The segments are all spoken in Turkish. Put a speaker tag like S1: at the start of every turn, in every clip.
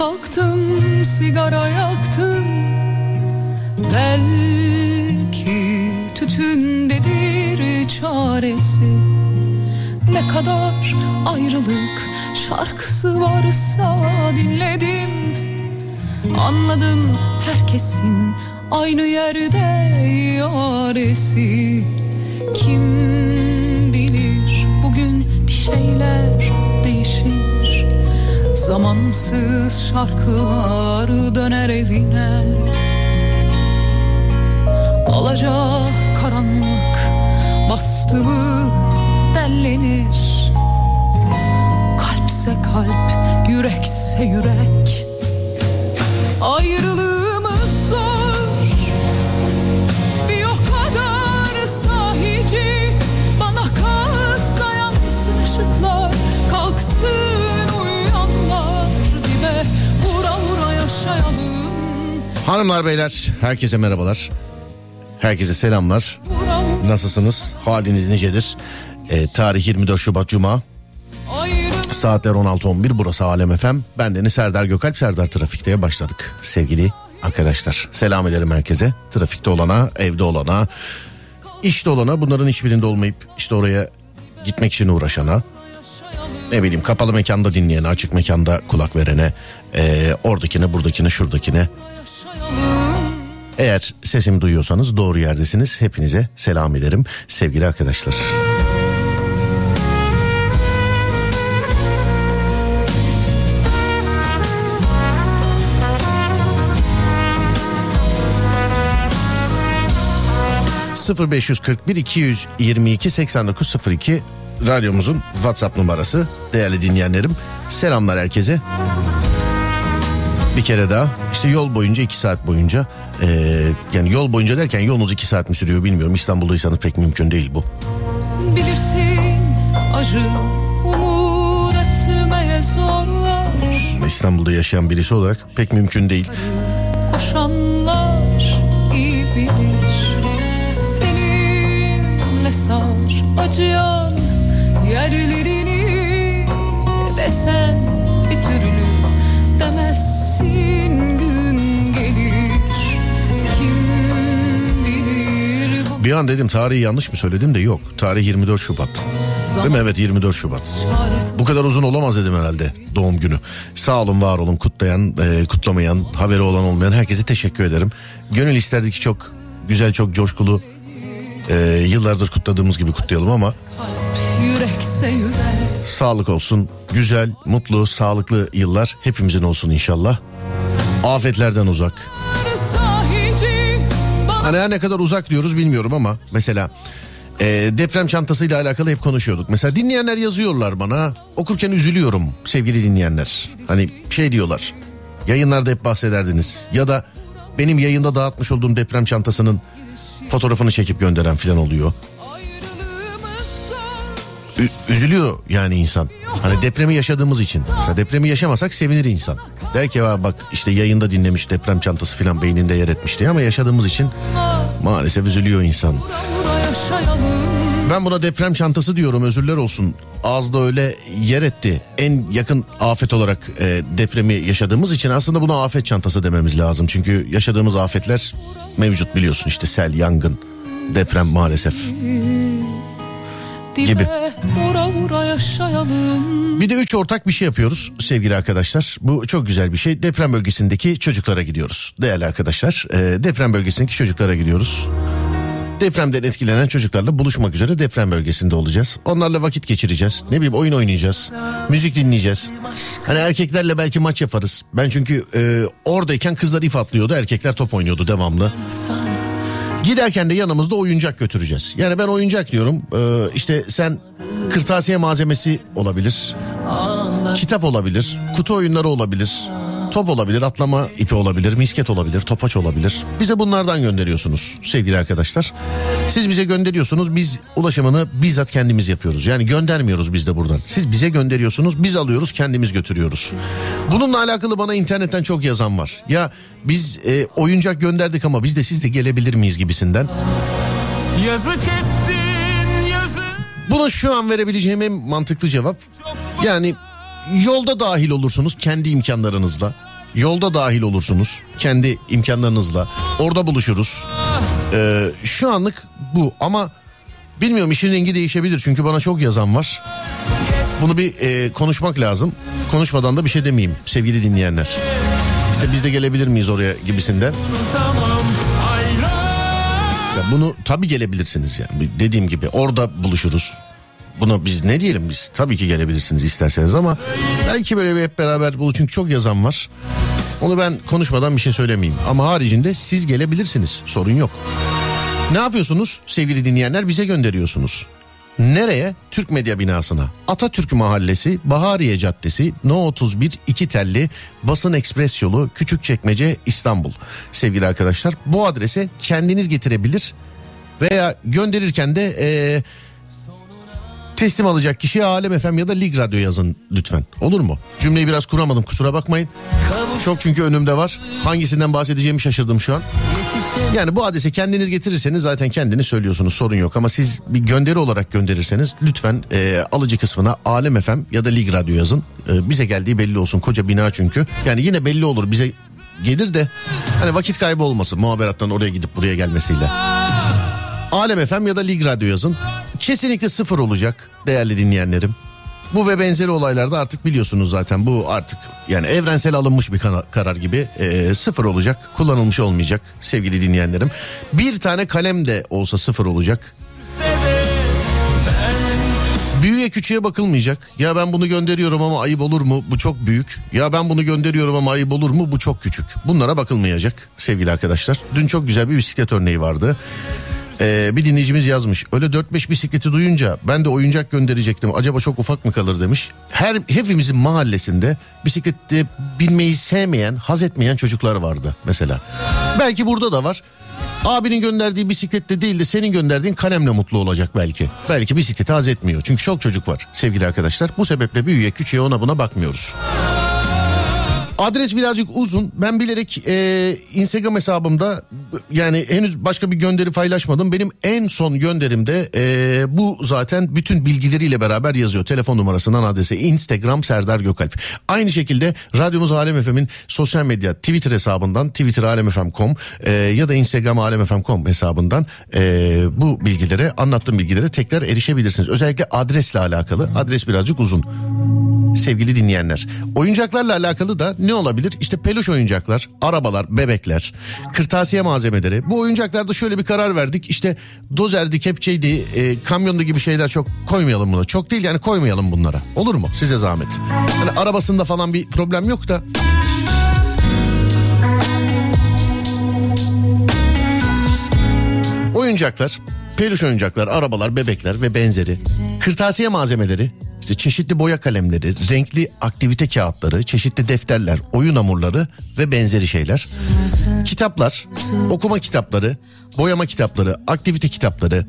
S1: kalktım sigara yaktım Belki tütündedir çaresi? Ne kadar ayrılık şarkısı varsa dinledim. Anladım herkesin aynı yerde yaresi. Kim Zamansız şarkılar döner evine. Alaca karanlık bastı mı dellenir. Kalpse kalp, yürekse yürek. Ayrılığımız
S2: Hanımlar beyler herkese merhabalar. Herkese selamlar. Nasılsınız? Haliniz nicedir? Ee, tarih 24 Şubat Cuma. Saatler 16.11 burası Alem FM. Ben Deniz Serdar Gökalp Serdar Trafik'te başladık. Sevgili arkadaşlar selam ederim herkese. Trafikte olana, evde olana, işte olana bunların hiçbirinde olmayıp işte oraya gitmek için uğraşana. Ne bileyim kapalı mekanda dinleyene, açık mekanda kulak verene, ee, oradakine, buradakine, şuradakine. Eğer sesimi duyuyorsanız doğru yerdesiniz. Hepinize selam ederim sevgili arkadaşlar. ...0541 222 8902 radyomuzun WhatsApp numarası değerli dinleyenlerim. Selamlar herkese. Bir kere daha işte yol boyunca iki saat boyunca eee, yani yol boyunca derken yolunuz iki saat mi sürüyor bilmiyorum. İstanbul'daysanız pek mümkün değil bu.
S1: Bilirsin acı umut etmeye zorlar
S2: İstanbul'da yaşayan birisi olarak pek mümkün değil.
S1: Koşanlar iyi bilir Benimle sar acıyan yerlerini bir
S2: Bir an dedim tarihi yanlış mı söyledim de yok. Tarih 24 Şubat. Değil mi? Evet 24 Şubat. Bu kadar uzun olamaz dedim herhalde doğum günü. Sağ olun var olun kutlayan e, kutlamayan haberi olan olmayan herkese teşekkür ederim. Gönül isterdi ki çok güzel çok coşkulu e, yıllardır kutladığımız gibi kutlayalım ama Sağlık olsun. Güzel, mutlu, sağlıklı yıllar hepimizin olsun inşallah. Afetlerden uzak. Hani ne kadar uzak diyoruz bilmiyorum ama mesela e, deprem çantasıyla alakalı hep konuşuyorduk. Mesela dinleyenler yazıyorlar bana. Okurken üzülüyorum sevgili dinleyenler. Hani şey diyorlar. Yayınlarda hep bahsederdiniz. Ya da benim yayında dağıtmış olduğum deprem çantasının fotoğrafını çekip gönderen falan oluyor. Üzülüyor yani insan. Hani depremi yaşadığımız için. Mesela depremi yaşamasak sevinir insan. Der ki "Aa bak işte yayında dinlemiş deprem çantası falan beyninde yer etmiş diye ama yaşadığımız için maalesef üzülüyor insan. Ben buna deprem çantası diyorum özürler olsun. Ağızda öyle yer etti. En yakın afet olarak e, depremi yaşadığımız için aslında buna afet çantası dememiz lazım. Çünkü yaşadığımız afetler mevcut biliyorsun işte sel, yangın, deprem maalesef. Gibi. Bir de üç ortak bir şey yapıyoruz sevgili arkadaşlar. Bu çok güzel bir şey. Deprem bölgesindeki çocuklara gidiyoruz. Değerli arkadaşlar e, deprem bölgesindeki çocuklara gidiyoruz. Depremden etkilenen çocuklarla buluşmak üzere deprem bölgesinde olacağız. Onlarla vakit geçireceğiz. Ne bileyim oyun oynayacağız. Müzik dinleyeceğiz. Hani erkeklerle belki maç yaparız. Ben çünkü e, oradayken kızlar ip atlıyordu. Erkekler top oynuyordu devamlı.
S1: sana
S2: Giderken de yanımızda oyuncak götüreceğiz. Yani ben oyuncak diyorum. Ee, işte sen kırtasiye malzemesi olabilir. Kitap olabilir. Kutu oyunları olabilir. Top olabilir, atlama ipi olabilir, misket olabilir, topaç olabilir. Bize bunlardan gönderiyorsunuz sevgili arkadaşlar. Siz bize gönderiyorsunuz, biz ulaşımını bizzat kendimiz yapıyoruz. Yani göndermiyoruz biz de buradan. Siz bize gönderiyorsunuz, biz alıyoruz, kendimiz götürüyoruz. Bununla alakalı bana internetten çok yazan var. Ya biz e, oyuncak gönderdik ama biz de siz de gelebilir miyiz gibisinden.
S3: Yazık ettin yazık
S2: Buna şu an verebileceğim en mantıklı cevap yani yolda dahil olursunuz kendi imkanlarınızla. Yolda dahil olursunuz. Kendi imkanlarınızla. Orada buluşuruz. Ee, şu anlık bu ama bilmiyorum işin rengi değişebilir. Çünkü bana çok yazan var. Bunu bir e, konuşmak lazım. Konuşmadan da bir şey demeyeyim sevgili dinleyenler. İşte biz de gelebilir miyiz oraya gibisinden. Ya bunu tabii gelebilirsiniz yani. Dediğim gibi orada buluşuruz. Buna biz ne diyelim biz? Tabii ki gelebilirsiniz isterseniz ama belki böyle bir hep beraber buluşun çünkü çok yazan var. Onu ben konuşmadan bir şey söylemeyeyim. Ama haricinde siz gelebilirsiniz. Sorun yok. Ne yapıyorsunuz sevgili dinleyenler? Bize gönderiyorsunuz. Nereye? Türk Medya Binası'na. Atatürk Mahallesi, Bahariye Caddesi, No 31 2 telli Basın Ekspres Yolu, Küçükçekmece, İstanbul. Sevgili arkadaşlar bu adrese kendiniz getirebilir veya gönderirken de eee, teslim alacak kişiye Alem FM ya da Lig Radyo yazın lütfen. Olur mu? Cümleyi biraz kuramadım kusura bakmayın. Çok çünkü önümde var. Hangisinden bahsedeceğimi şaşırdım şu an. Yani bu adrese kendiniz getirirseniz zaten kendiniz söylüyorsunuz sorun yok. Ama siz bir gönderi olarak gönderirseniz lütfen e, alıcı kısmına Alem FM ya da Lig Radyo yazın. E, bize geldiği belli olsun koca bina çünkü. Yani yine belli olur bize gelir de hani vakit kaybı olmasın muhaberattan oraya gidip buraya gelmesiyle. Alem FM ya da Lig Radyo yazın. Kesinlikle sıfır olacak değerli dinleyenlerim. Bu ve benzeri olaylarda artık biliyorsunuz zaten bu artık yani evrensel alınmış bir karar gibi e, sıfır olacak kullanılmış olmayacak sevgili dinleyenlerim. Bir tane kalem de olsa sıfır olacak. Büyüye küçüğe bakılmayacak. Ya ben bunu gönderiyorum ama ayıp olur mu? Bu çok büyük. Ya ben bunu gönderiyorum ama ayıp olur mu? Bu çok küçük. Bunlara bakılmayacak sevgili arkadaşlar. Dün çok güzel bir bisiklet örneği vardı. Ee, bir dinleyicimiz yazmış. Öyle 4-5 bisikleti duyunca ben de oyuncak gönderecektim. Acaba çok ufak mı kalır demiş. Her hepimizin mahallesinde bisiklette binmeyi sevmeyen, haz etmeyen çocuklar vardı mesela. Belki burada da var. Abinin gönderdiği bisiklette değil de senin gönderdiğin kalemle mutlu olacak belki. Belki bisikleti haz etmiyor. Çünkü çok çocuk var sevgili arkadaşlar. Bu sebeple büyüye küçüğe ona buna bakmıyoruz. Adres birazcık uzun. Ben bilerek e, Instagram hesabımda yani henüz başka bir gönderi paylaşmadım. Benim en son gönderimde e, bu zaten bütün bilgileriyle beraber yazıyor. Telefon numarasından adrese Instagram Serdar Gökalp. Aynı şekilde radyomuz Alem FM'in sosyal medya Twitter hesabından Twitter alemfm.com e, ya da Instagram alemfm.com hesabından e, bu bilgilere anlattığım bilgilere tekrar erişebilirsiniz. Özellikle adresle alakalı. Adres birazcık uzun sevgili dinleyenler. Oyuncaklarla alakalı da ne olabilir? İşte peluş oyuncaklar, arabalar, bebekler, kırtasiye malzemeleri. Bu oyuncaklarda şöyle bir karar verdik. İşte dozerdi, kepçeydi, e, kamyonda gibi şeyler çok koymayalım buna. Çok değil yani koymayalım bunlara. Olur mu? Size zahmet. Hani arabasında falan bir problem yok da. Oyuncaklar, peluş oyuncaklar, arabalar, bebekler ve benzeri. Kırtasiye malzemeleri, işte çeşitli boya kalemleri, renkli aktivite kağıtları, çeşitli defterler, oyun hamurları ve benzeri şeyler. Kitaplar, okuma kitapları, boyama kitapları, aktivite kitapları.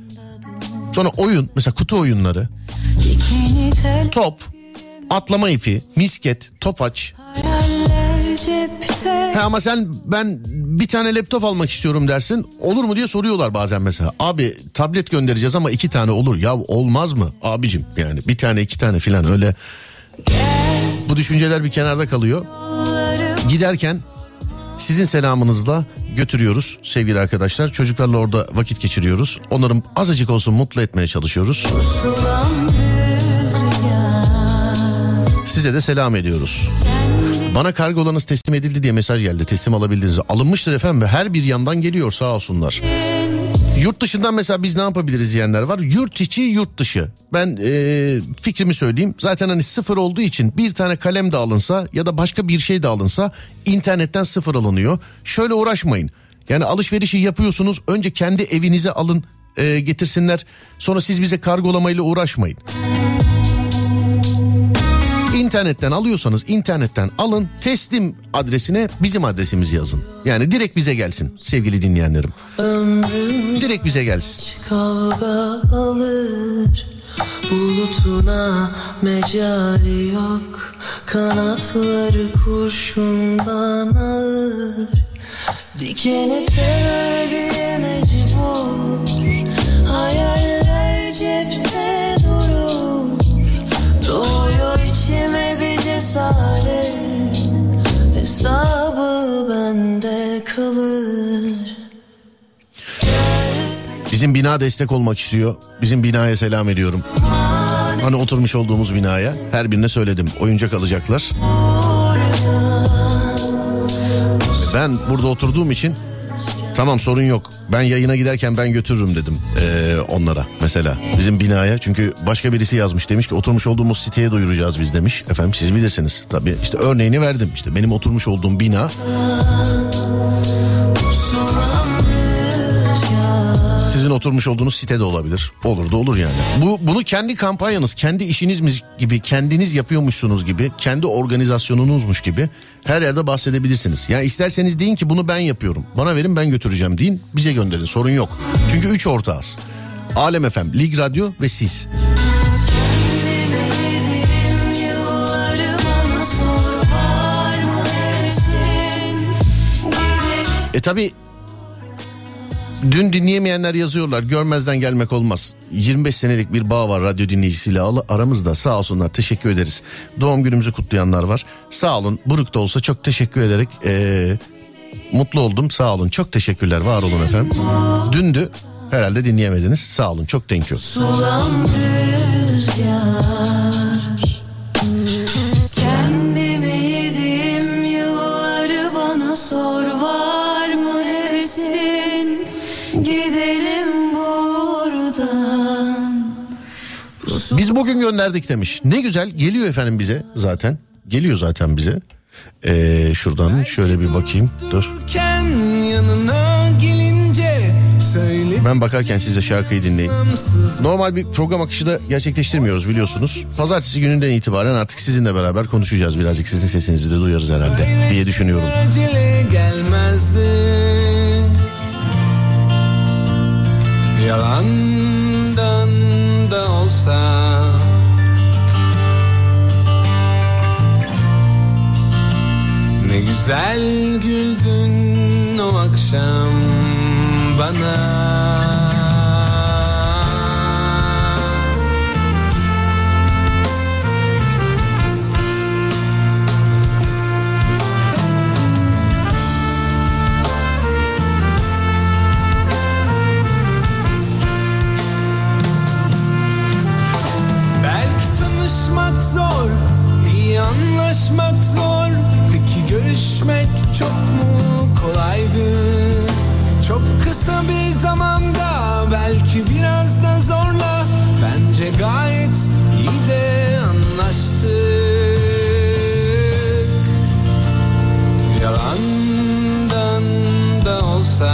S2: Sonra oyun, mesela kutu oyunları, top, atlama ipi, misket, topaç. He ama sen ben bir tane laptop almak istiyorum dersin. Olur mu diye soruyorlar bazen mesela. Abi tablet göndereceğiz ama iki tane olur. Ya olmaz mı abicim yani bir tane iki tane filan öyle. Bu düşünceler bir kenarda kalıyor. Giderken sizin selamınızla götürüyoruz sevgili arkadaşlar. Çocuklarla orada vakit geçiriyoruz. Onları azıcık olsun mutlu etmeye çalışıyoruz. Size de selam ediyoruz. Bana kargolarınız teslim edildi diye mesaj geldi. Teslim alabildiniz. Alınmıştır efendim her bir yandan geliyor sağ olsunlar. Yurt dışından mesela biz ne yapabiliriz diyenler var. Yurt içi yurt dışı. Ben e, fikrimi söyleyeyim. Zaten hani sıfır olduğu için bir tane kalem de alınsa ya da başka bir şey de alınsa internetten sıfır alınıyor. Şöyle uğraşmayın. Yani alışverişi yapıyorsunuz önce kendi evinize alın e, getirsinler. Sonra siz bize kargolamayla uğraşmayın. İnternetten alıyorsanız internetten alın teslim adresine bizim adresimizi yazın. Yani direkt bize gelsin sevgili dinleyenlerim. Direkt bize gelsin.
S4: kavga Bulutuna mecali yok Kanatları kurşundan ağır Dikeni tel örgüye
S2: bina destek olmak istiyor. Bizim binaya selam ediyorum. Hani oturmuş olduğumuz binaya her birine söyledim. Oyuncak alacaklar. Ben burada oturduğum için tamam sorun yok. Ben yayına giderken ben götürürüm dedim ee, onlara mesela. Bizim binaya çünkü başka birisi yazmış demiş ki oturmuş olduğumuz siteye duyuracağız biz demiş. Efendim siz bilirsiniz. Tabii işte örneğini verdim. İşte benim oturmuş olduğum bina Sizin oturmuş olduğunuz sitede olabilir. Olur da olur yani. Bu bunu kendi kampanyanız, kendi işiniz gibi, kendiniz yapıyormuşsunuz gibi, kendi organizasyonunuzmuş gibi her yerde bahsedebilirsiniz. Yani isterseniz deyin ki bunu ben yapıyorum. Bana verin ben götüreceğim deyin. Bize gönderin sorun yok. Çünkü üç ortağız. Alem FM, Lig Radyo ve siz.
S5: Dinlemedim yılları
S2: dün dinleyemeyenler yazıyorlar görmezden gelmek olmaz. 25 senelik bir bağ var radyo dinleyicisiyle aramızda sağ olsunlar teşekkür ederiz. Doğum günümüzü kutlayanlar var. Sağ olun buruk da olsa çok teşekkür ederek eee, mutlu oldum sağ olun çok teşekkürler var olun efendim. Dündü herhalde dinleyemediniz sağ olun çok thank you.
S5: Sulam rüzgar
S2: bugün gönderdik demiş. Ne güzel geliyor efendim bize zaten. Geliyor zaten bize. Ee, şuradan şöyle bir bakayım. Dur.
S3: Gelince
S2: Ben bakarken siz de şarkıyı dinleyin. Normal bir program akışı da gerçekleştirmiyoruz biliyorsunuz. Pazartesi gününden itibaren artık sizinle beraber konuşacağız birazcık. Sizin sesinizi de duyarız herhalde diye düşünüyorum.
S3: Acele güzel güldün o akşam bana Belki tanışmak zor, iyi anlaşmak zor. Görüşmek çok mu kolaydı? Çok kısa bir zamanda belki biraz da zorla bence gayet iyi de anlaştık. Yalandan da olsa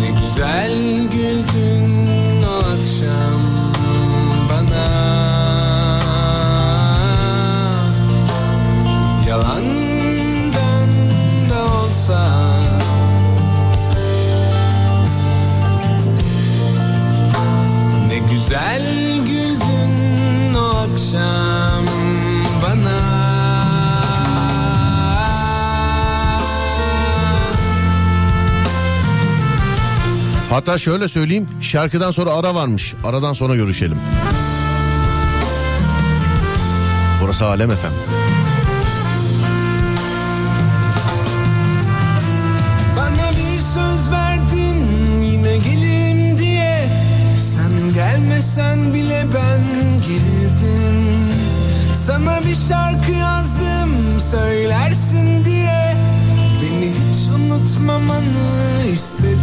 S3: Ne güzel akşam bana
S2: Hatta şöyle söyleyeyim şarkıdan sonra ara varmış. Aradan sonra görüşelim. Burası Alem FM.
S3: Gelmesen bile ben gelirdim Sana bir şarkı yazdım söylersin diye. Beni hiç unutmamanı istedim.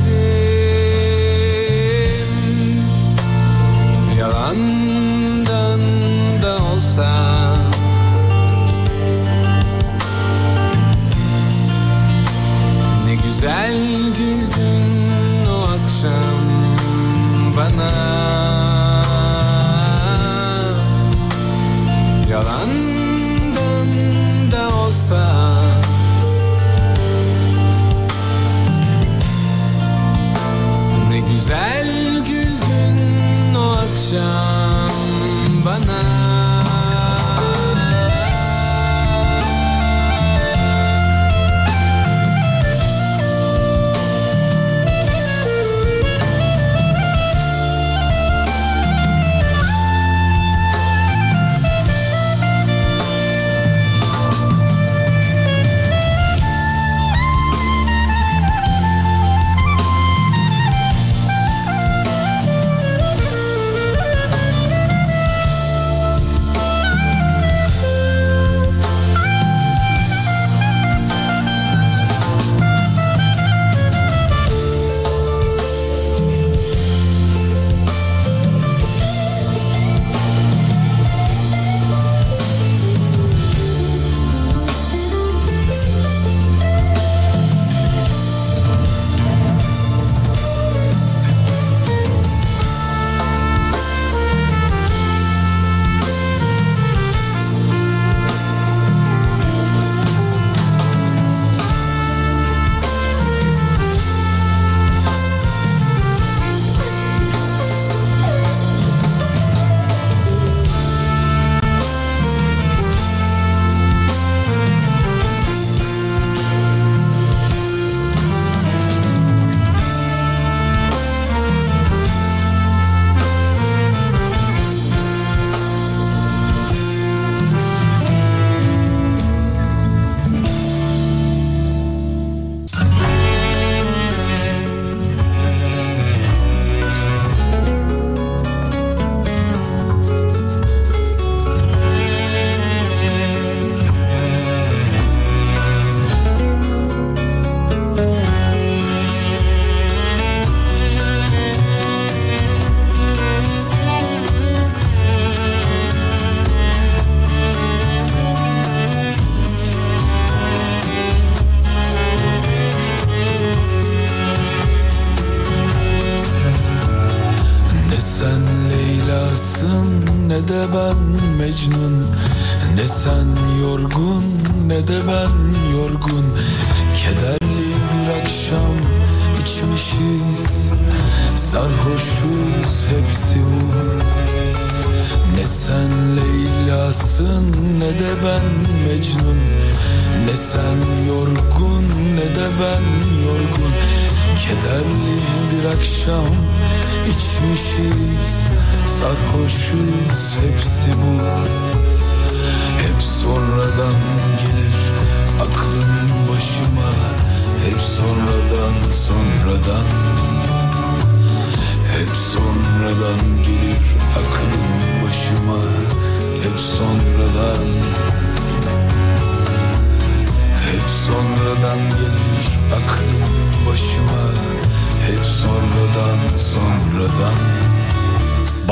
S3: Yalandan da olsa. Ne güzel güldün Yalandan da olsa. Ne güzel güldün o akşam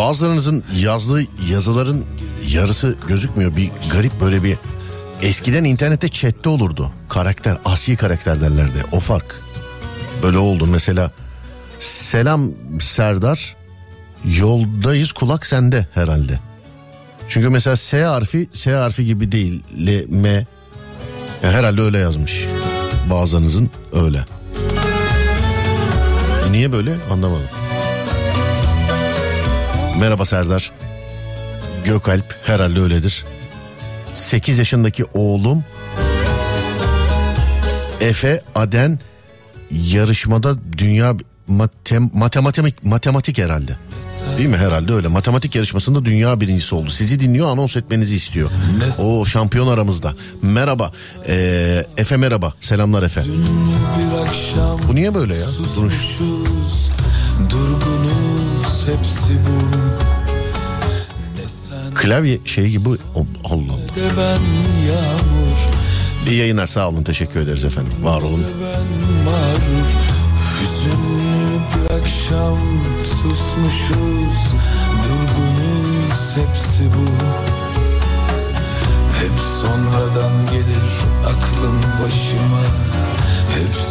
S2: Bazılarınızın yazdığı yazıların yarısı gözükmüyor. Bir garip böyle bir eskiden internette chatte olurdu. Karakter, asi karakter derlerdi. O fark. Böyle oldu mesela. Selam Serdar. Yoldayız kulak sende herhalde. Çünkü mesela S harfi S harfi gibi değil. L, M. Ya herhalde öyle yazmış. Bazılarınızın öyle. Niye böyle anlamadım. Merhaba Serdar. Gökalp herhalde öyledir. 8 yaşındaki oğlum Efe Aden yarışmada dünya matem, matematik matematik herhalde. Değil mi herhalde öyle. Matematik yarışmasında dünya birincisi oldu. Sizi dinliyor anons etmenizi istiyor. O şampiyon aramızda. Merhaba. Ee, Efe merhaba. Selamlar Efe. Bu niye böyle ya? Duruş.
S6: Durgunuz hepsi bu
S2: Klavye şey gibi. O- Allah Allah. İyi yayınlar sağ olun teşekkür ederiz efendim. Var olun.
S6: Hüzünlü bir akşam susmuşuz Durgunuz hepsi bu Hep sonradan gelir aklım başıma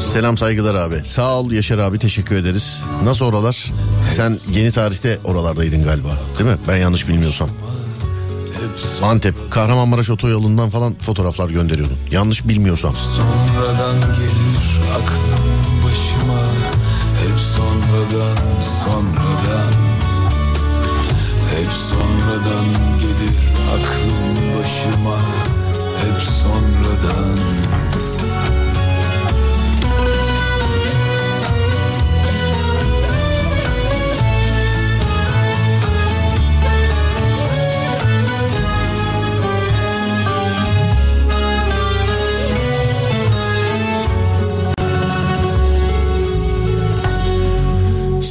S2: Selam saygılar abi. Sağ ol Yaşar abi teşekkür ederiz. Nasıl oralar? Sen yeni tarihte oralardaydın galiba. Değil mi? Ben yanlış bilmiyorsam. Antep, Kahramanmaraş otoyolundan falan fotoğraflar gönderiyordun. Yanlış bilmiyorsam.
S6: sonradan gelir aklım başıma Hep sonradan sonradan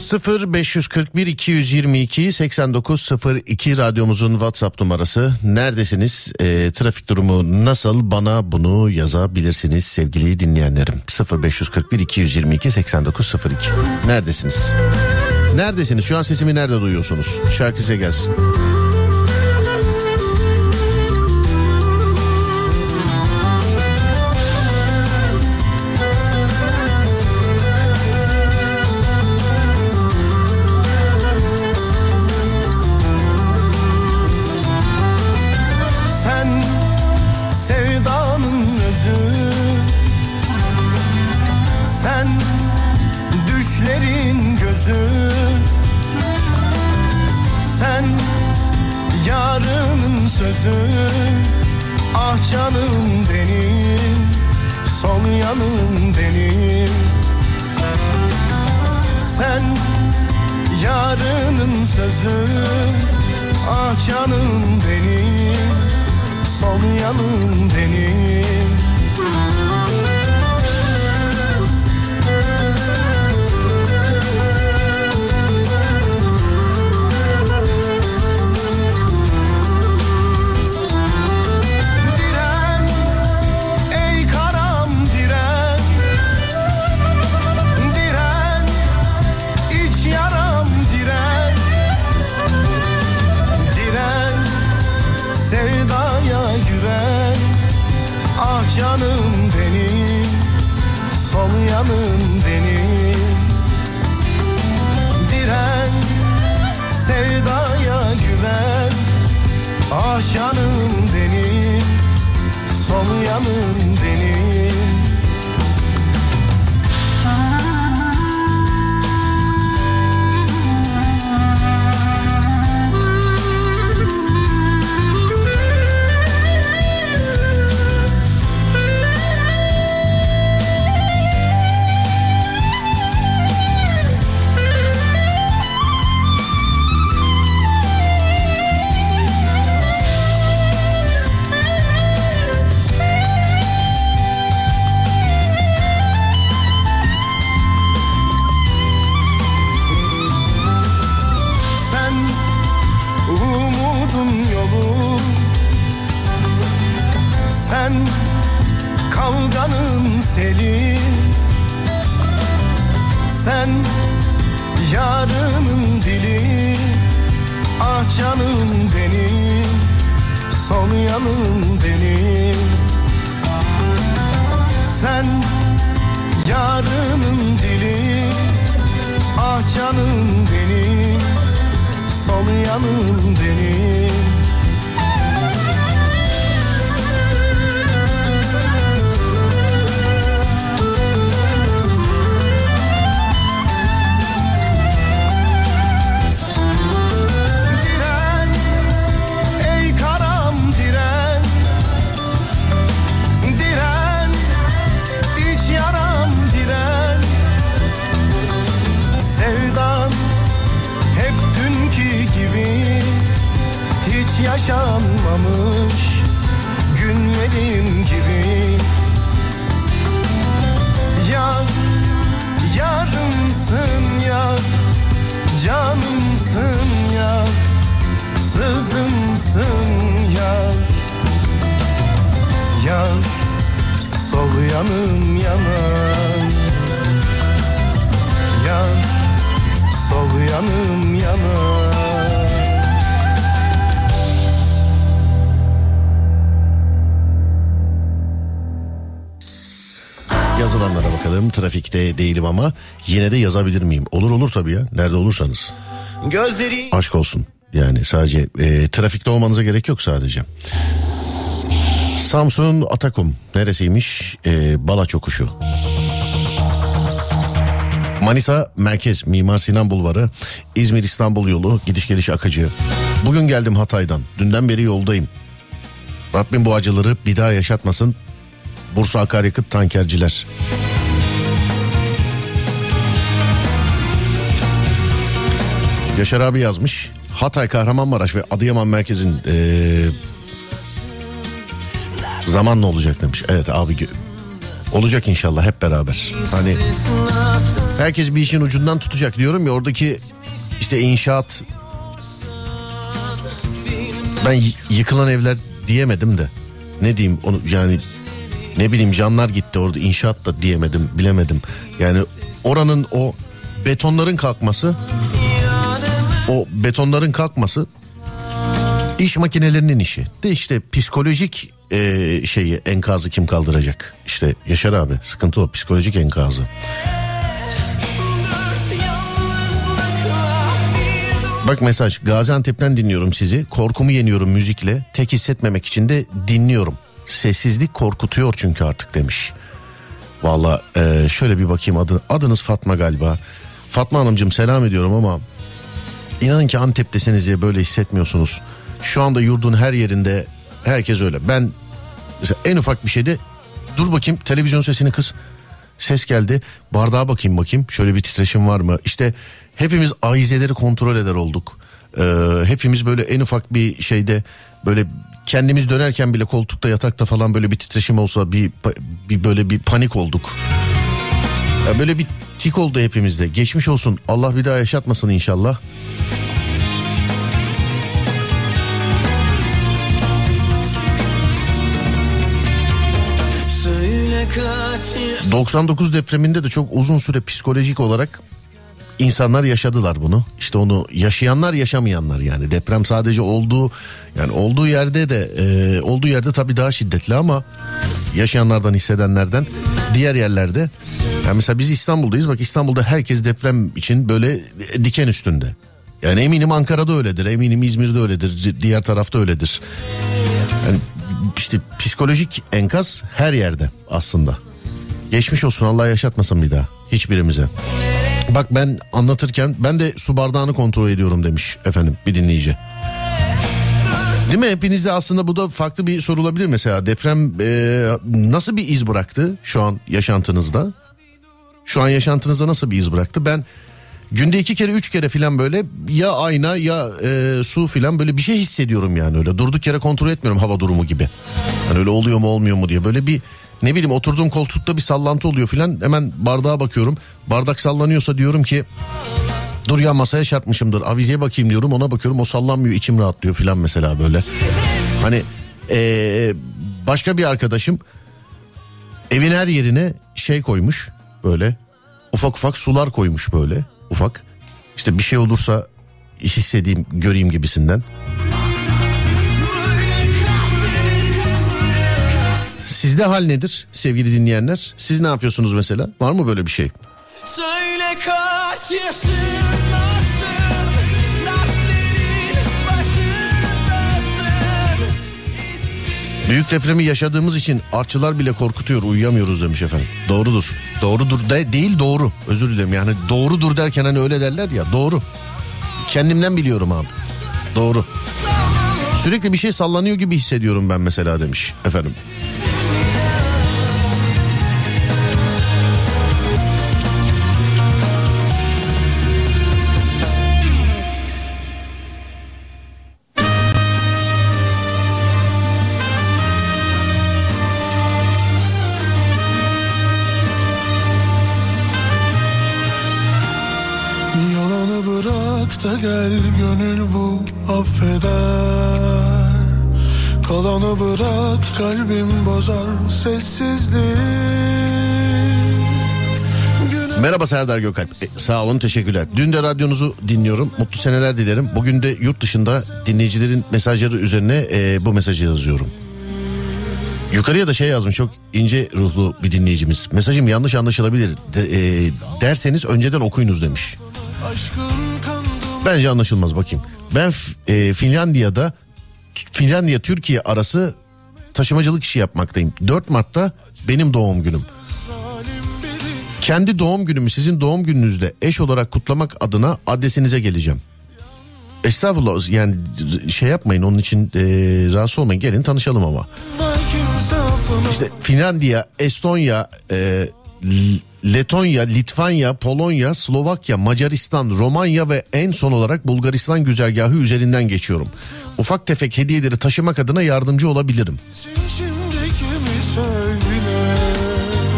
S2: 0 541 222 8902 radyomuzun WhatsApp numarası. Neredesiniz? E, trafik durumu nasıl? Bana bunu yazabilirsiniz sevgili dinleyenlerim. 0 541 222 8902. Neredesiniz? Neredesiniz? Şu an sesimi nerede duyuyorsunuz? Şarkı size gelsin.
S7: canım benim Sol yanım benim. Diren sevdaya güven Ah canım benim Sol yanım benim. Hiç yaşanmamış günlerim gibi. Yar, yarımsın yar Canımsın yar Sızımsın yar Yar, sol yanım yanar Yar, sol yanım yanar
S2: Yazılanlara bakalım. Trafikte değilim ama yine de yazabilir miyim? Olur olur tabii ya. Nerede olursanız.
S7: Gözleri
S2: Aşk olsun. Yani sadece e, trafikte olmanıza gerek yok sadece. Samsun Atakum neresiymiş? E, Bala Çokuşu. Manisa Merkez Mimar Sinan Bulvarı İzmir İstanbul yolu gidiş geliş akıcı. Bugün geldim Hatay'dan. Dünden beri yoldayım. Rabbim bu acıları bir daha yaşatmasın. Bursa Akaryakıt Tankerciler. Yaşar abi yazmış. Hatay, Kahramanmaraş ve Adıyaman merkezin eee zamanla olacak demiş. Evet abi olacak inşallah hep beraber. Hani herkes bir işin ucundan tutacak diyorum ya oradaki işte inşaat ben yıkılan evler diyemedim de ne diyeyim onu yani ne bileyim canlar gitti orada inşaat da diyemedim bilemedim. Yani oranın o betonların kalkması o betonların kalkması iş makinelerinin işi. De işte psikolojik e, şeyi enkazı kim kaldıracak? İşte Yaşar abi sıkıntı o psikolojik enkazı. Bak mesaj Gaziantep'ten dinliyorum sizi. Korkumu yeniyorum müzikle. Tek hissetmemek için de dinliyorum. Sessizlik korkutuyor çünkü artık demiş. Valla e, şöyle bir bakayım adı, adınız Fatma galiba. Fatma Hanımcığım selam ediyorum ama inanın ki Antep'tesiniz diye böyle hissetmiyorsunuz. Şu anda yurdun her yerinde herkes öyle. Ben en ufak bir şeyde dur bakayım televizyon sesini kız. Ses geldi bardağa bakayım bakayım şöyle bir titreşim var mı? İşte hepimiz ayizeleri kontrol eder olduk. Ee, hepimiz böyle en ufak bir şeyde böyle kendimiz dönerken bile koltukta yatakta falan böyle bir titreşim olsa bir, bir böyle bir panik olduk. Ya böyle bir tik oldu hepimizde. Geçmiş olsun. Allah bir daha yaşatmasın inşallah.
S4: Söyle kaç
S2: 99 depreminde de çok uzun süre psikolojik olarak insanlar yaşadılar bunu. İşte onu yaşayanlar yaşamayanlar yani deprem sadece olduğu yani olduğu yerde de e, olduğu yerde tabii daha şiddetli ama yaşayanlardan hissedenlerden diğer yerlerde yani mesela biz İstanbul'dayız bak İstanbul'da herkes deprem için böyle diken üstünde. Yani eminim Ankara'da öyledir eminim İzmir'de öyledir diğer tarafta öyledir. Yani işte psikolojik enkaz her yerde aslında. Geçmiş olsun Allah yaşatmasın bir daha hiçbirimize. Bak ben anlatırken ben de su bardağını kontrol ediyorum demiş efendim bir dinleyici. Değil mi? Hepinizde aslında bu da farklı bir soru olabilir mesela. Deprem e, nasıl bir iz bıraktı şu an yaşantınızda? Şu an yaşantınızda nasıl bir iz bıraktı? Ben günde iki kere üç kere filan böyle ya ayna ya e, su filan böyle bir şey hissediyorum yani öyle. Durduk yere kontrol etmiyorum hava durumu gibi. Hani öyle oluyor mu olmuyor mu diye böyle bir ne bileyim oturduğum koltukta bir sallantı oluyor filan hemen bardağa bakıyorum. Bardak sallanıyorsa diyorum ki dur ya masaya çarpmışımdır avizeye bakayım diyorum ona bakıyorum o sallanmıyor içim rahatlıyor filan mesela böyle. Hani e, başka bir arkadaşım evin her yerine şey koymuş böyle ufak ufak sular koymuş böyle ufak. İşte bir şey olursa hissedeyim göreyim gibisinden. Sizde hal nedir sevgili dinleyenler? Siz ne yapıyorsunuz mesela? Var mı böyle bir şey?
S4: Söyle kaç yaşındasın
S2: Büyük depremi yaşadığımız için artçılar bile korkutuyor uyuyamıyoruz demiş efendim. Doğrudur. Doğrudur de, değil doğru. Özür dilerim yani doğrudur derken hani öyle derler ya doğru. Kendimden biliyorum abi. Doğru. Sürekli bir şey sallanıyor gibi hissediyorum ben mesela demiş efendim.
S7: Gel gönül bu affeder Kalanı bırak kalbim bozar sessizliği
S2: Merhaba Serdar Gökalp. E, sağ olun teşekkürler. Dün de radyonuzu dinliyorum. Mutlu seneler dilerim. Bugün de yurt dışında dinleyicilerin mesajları üzerine e, bu mesajı yazıyorum. Yukarıya da şey yazmış çok ince ruhlu bir dinleyicimiz. Mesajım yanlış anlaşılabilir de- e, derseniz önceden okuyunuz demiş.
S7: aşkın kandım
S2: Bence anlaşılmaz bakayım. Ben e, Finlandiya'da Finlandiya Türkiye arası taşımacılık işi yapmaktayım. 4 Mart'ta benim doğum günüm. Kendi doğum günümü sizin doğum gününüzde eş olarak kutlamak adına adresinize geleceğim. Estağfurullah yani şey yapmayın onun için e, rahatsız olmayın gelin tanışalım ama. İşte Finlandiya, Estonya, e, Letonya, Litvanya, Polonya, Slovakya, Macaristan, Romanya ve en son olarak Bulgaristan güzergahı üzerinden geçiyorum. Ufak tefek hediyeleri taşımak adına yardımcı olabilirim.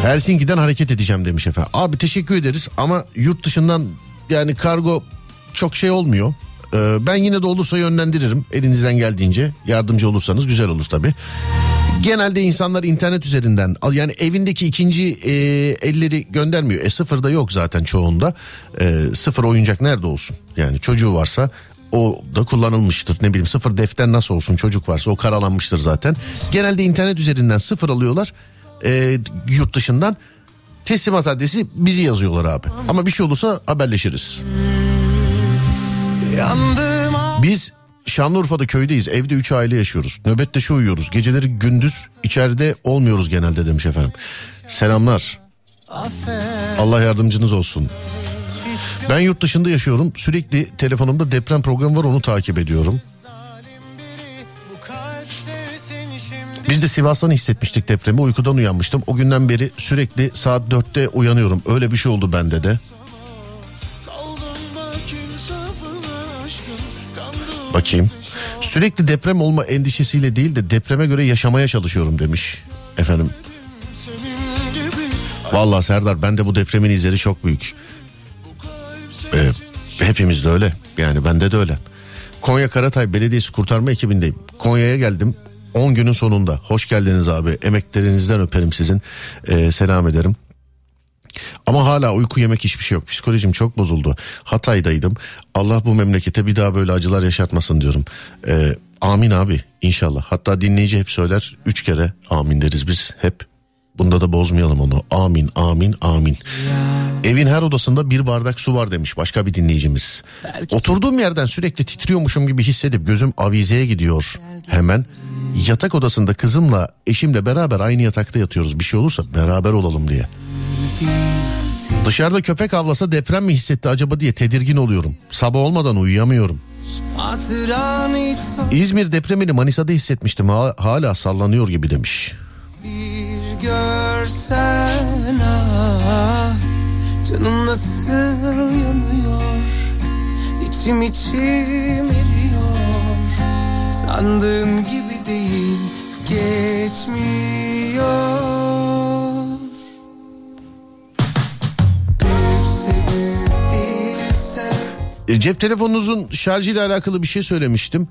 S2: Helsinki'den hareket edeceğim demiş efendim. Abi teşekkür ederiz ama yurt dışından yani kargo çok şey olmuyor. Ee, ben yine de olursa yönlendiririm elinizden geldiğince yardımcı olursanız güzel olur tabii. Genelde insanlar internet üzerinden yani evindeki ikinci e, elleri göndermiyor. E sıfırda yok zaten çoğunda. E, sıfır oyuncak nerede olsun? Yani çocuğu varsa o da kullanılmıştır. Ne bileyim sıfır defter nasıl olsun çocuk varsa o karalanmıştır zaten. Genelde internet üzerinden sıfır alıyorlar e, yurt dışından. Teslimat adresi bizi yazıyorlar abi. Ama bir şey olursa haberleşiriz.
S7: Yandım
S2: Biz Şanlıurfa'da köydeyiz. Evde 3 aile yaşıyoruz. Nöbette şu uyuyoruz. Geceleri gündüz içeride olmuyoruz genelde demiş efendim. Selamlar. Allah yardımcınız olsun. Ben yurt dışında yaşıyorum. Sürekli telefonumda deprem programı var onu takip ediyorum. Biz de Sivas'tan hissetmiştik depremi. Uykudan uyanmıştım. O günden beri sürekli saat 4'te uyanıyorum. Öyle bir şey oldu bende de. Bakayım. Sürekli deprem olma endişesiyle değil de depreme göre yaşamaya çalışıyorum demiş. Efendim. Vallahi Serdar ben de bu depremin izleri çok büyük. Ee, hepimiz de öyle. Yani bende de öyle. Konya Karatay Belediyesi kurtarma ekibindeyim. Konya'ya geldim. 10 günün sonunda. Hoş geldiniz abi. Emeklerinizden öperim sizin. Ee, selam ederim. Ama hala uyku yemek hiçbir şey yok. Psikolojim çok bozuldu. Hatay'daydım. Allah bu memlekete bir daha böyle acılar yaşatmasın diyorum. Ee, amin abi inşallah. Hatta dinleyici hep söyler. Üç kere amin deriz biz hep. Bunda da bozmayalım onu. Amin, amin, amin. Evin her odasında bir bardak su var demiş başka bir dinleyicimiz. Oturduğum yerden sürekli titriyormuşum gibi hissedip gözüm avizeye gidiyor hemen. Yatak odasında kızımla eşimle beraber aynı yatakta yatıyoruz. Bir şey olursa beraber olalım diye. Dışarıda köpek avlasa deprem mi hissetti acaba diye tedirgin oluyorum. Sabah olmadan uyuyamıyorum. İzmir depremini Manisa'da hissetmiştim. Ha- hala sallanıyor gibi demiş.
S3: bir görsen ah Canım nasıl yanıyor İçim içim eriyor Sandığın gibi değil geçmiyor
S2: E, cep telefonunuzun şarjıyla alakalı bir şey söylemiştim.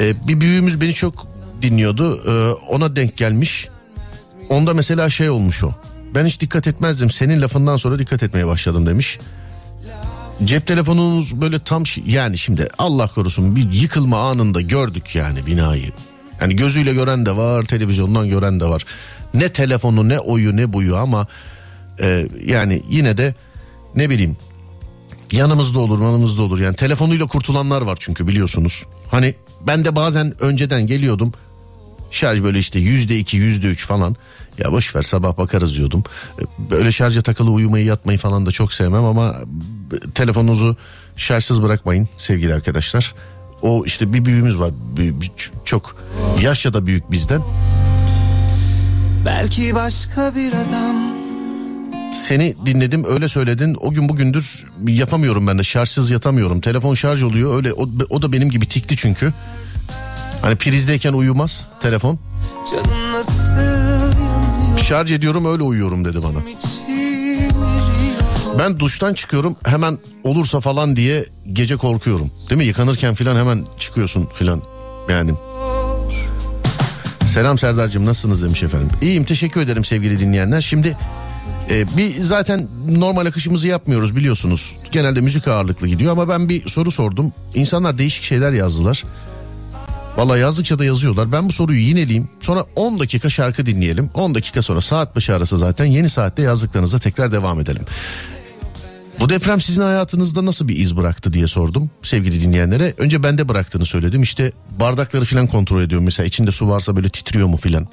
S2: E, bir büyüğümüz beni çok dinliyordu. E, ona denk gelmiş. Onda mesela şey olmuş o. Ben hiç dikkat etmezdim. Senin lafından sonra dikkat etmeye başladım demiş. Cep telefonunuz böyle tam yani şimdi Allah korusun bir yıkılma anında gördük yani binayı. Yani gözüyle gören de var, televizyondan gören de var. Ne telefonu, ne oyu, ne buyu ama e, yani yine de ne bileyim yanımızda olur yanımızda olur yani telefonuyla kurtulanlar var çünkü biliyorsunuz. Hani ben de bazen önceden geliyordum şarj böyle işte yüzde iki yüzde üç falan ya boş ver sabah bakarız diyordum. Böyle şarja takılı uyumayı yatmayı falan da çok sevmem ama telefonunuzu şarjsız bırakmayın sevgili arkadaşlar. O işte bir büyüğümüz var çok yaşça da büyük bizden.
S3: Belki başka bir adam
S2: Seni dinledim öyle söyledin o gün bugündür yapamıyorum ben de şarjsız yatamıyorum. Telefon şarj oluyor öyle o, o da benim gibi tikli çünkü. Hani prizdeyken uyumaz telefon. Şarj ediyorum öyle uyuyorum dedi bana. Ben duştan çıkıyorum hemen olursa falan diye gece korkuyorum. Değil mi? Yıkanırken falan hemen çıkıyorsun falan. Yani. Selam Serdar'cığım nasılsınız demiş efendim. İyiyim teşekkür ederim sevgili dinleyenler. Şimdi e, bir zaten normal akışımızı yapmıyoruz biliyorsunuz. Genelde müzik ağırlıklı gidiyor ama ben bir soru sordum. İnsanlar değişik şeyler yazdılar. Valla yazdıkça da yazıyorlar. Ben bu soruyu yineleyeyim. Sonra 10 dakika şarkı dinleyelim. 10 dakika sonra saat başı arası zaten yeni saatte yazdıklarınıza tekrar devam edelim. Bu deprem sizin hayatınızda nasıl bir iz bıraktı diye sordum sevgili dinleyenlere. Önce bende bıraktığını söyledim. İşte bardakları falan kontrol ediyorum. Mesela içinde su varsa böyle titriyor mu filan.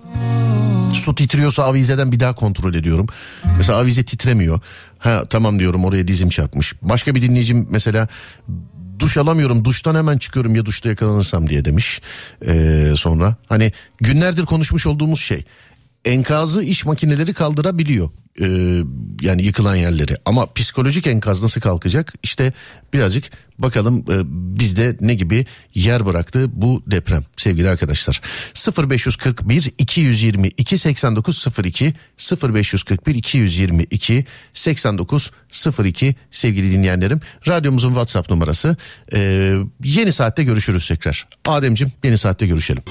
S2: Su titriyorsa avizeden bir daha kontrol ediyorum. Mesela avize titremiyor. Ha tamam diyorum oraya dizim çarpmış. Başka bir dinleyicim mesela duş alamıyorum duştan hemen çıkıyorum ya duşta yakalanırsam diye demiş. Ee, sonra hani günlerdir konuşmuş olduğumuz şey enkazı iş makineleri kaldırabiliyor. Ee, yani yıkılan yerleri. Ama psikolojik enkaz nasıl kalkacak? İşte birazcık bakalım e, bizde ne gibi yer bıraktı bu deprem sevgili arkadaşlar. 0541 222 8902 0541 222 8902 sevgili dinleyenlerim. Radyomuzun whatsapp numarası. Ee, yeni saatte görüşürüz tekrar. Ademcim yeni saatte görüşelim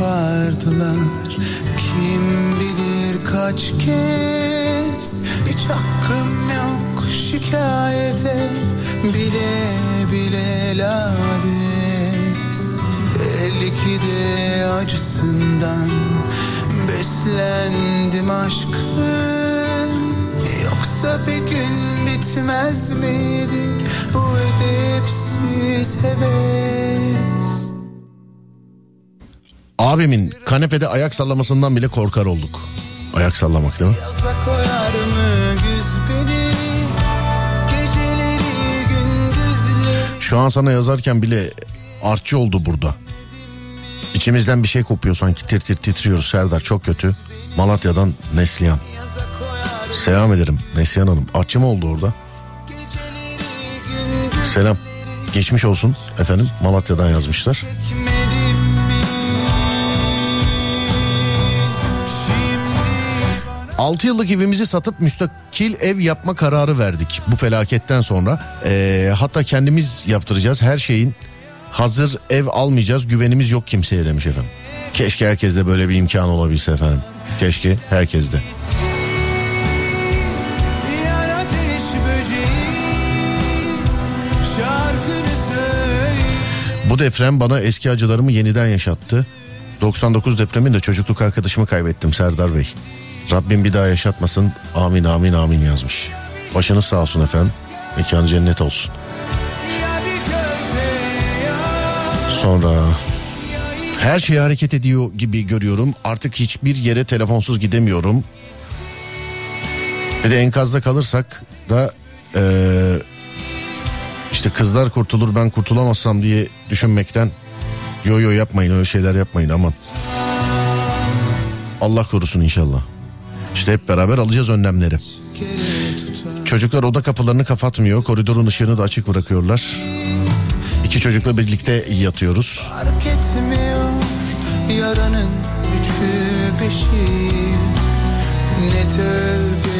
S3: kopardılar Kim bilir kaç kez Hiç hakkım yok şikayete. Bile bile lades. Belki de acısından Beslendim aşkın Yoksa bir gün bitmez miydi Bu edepsiz heves
S2: Abimin kanepede ayak sallamasından bile korkar olduk. Ayak sallamak değil mi? Şu an sana yazarken bile artçı oldu burada. İçimizden bir şey kopuyor sanki tir tir titriyoruz Serdar çok kötü. Malatya'dan Neslihan. Selam ederim Neslihan Hanım. Artçı mı oldu orada? Selam. Geçmiş olsun efendim Malatya'dan yazmışlar.
S3: Çekmedim
S2: 6 yıllık evimizi satıp müstakil ev yapma kararı verdik bu felaketten sonra. Ee, hatta kendimiz yaptıracağız her şeyin hazır ev almayacağız güvenimiz yok kimseye demiş efendim. Keşke herkeste böyle bir imkan olabilse efendim. Keşke herkeste. Bu deprem bana eski acılarımı yeniden yaşattı. 99 depreminde çocukluk arkadaşımı kaybettim Serdar Bey. Rabbim bir daha yaşatmasın. Amin amin amin yazmış. Başınız sağ olsun efendim. Mekanı cennet olsun. Sonra her şey hareket ediyor gibi görüyorum. Artık hiçbir yere telefonsuz gidemiyorum. Bir de enkazda kalırsak da eee, işte kızlar kurtulur ben kurtulamazsam diye düşünmekten yo yo yapmayın öyle şeyler yapmayın aman. Allah korusun inşallah. İşte hep beraber alacağız önlemleri. Çocuklar oda kapılarını kapatmıyor. Koridorun ışığını da açık bırakıyorlar. İki çocukla birlikte yatıyoruz.
S4: Fark etmiyor yaranın üçü beşi Ne tövbe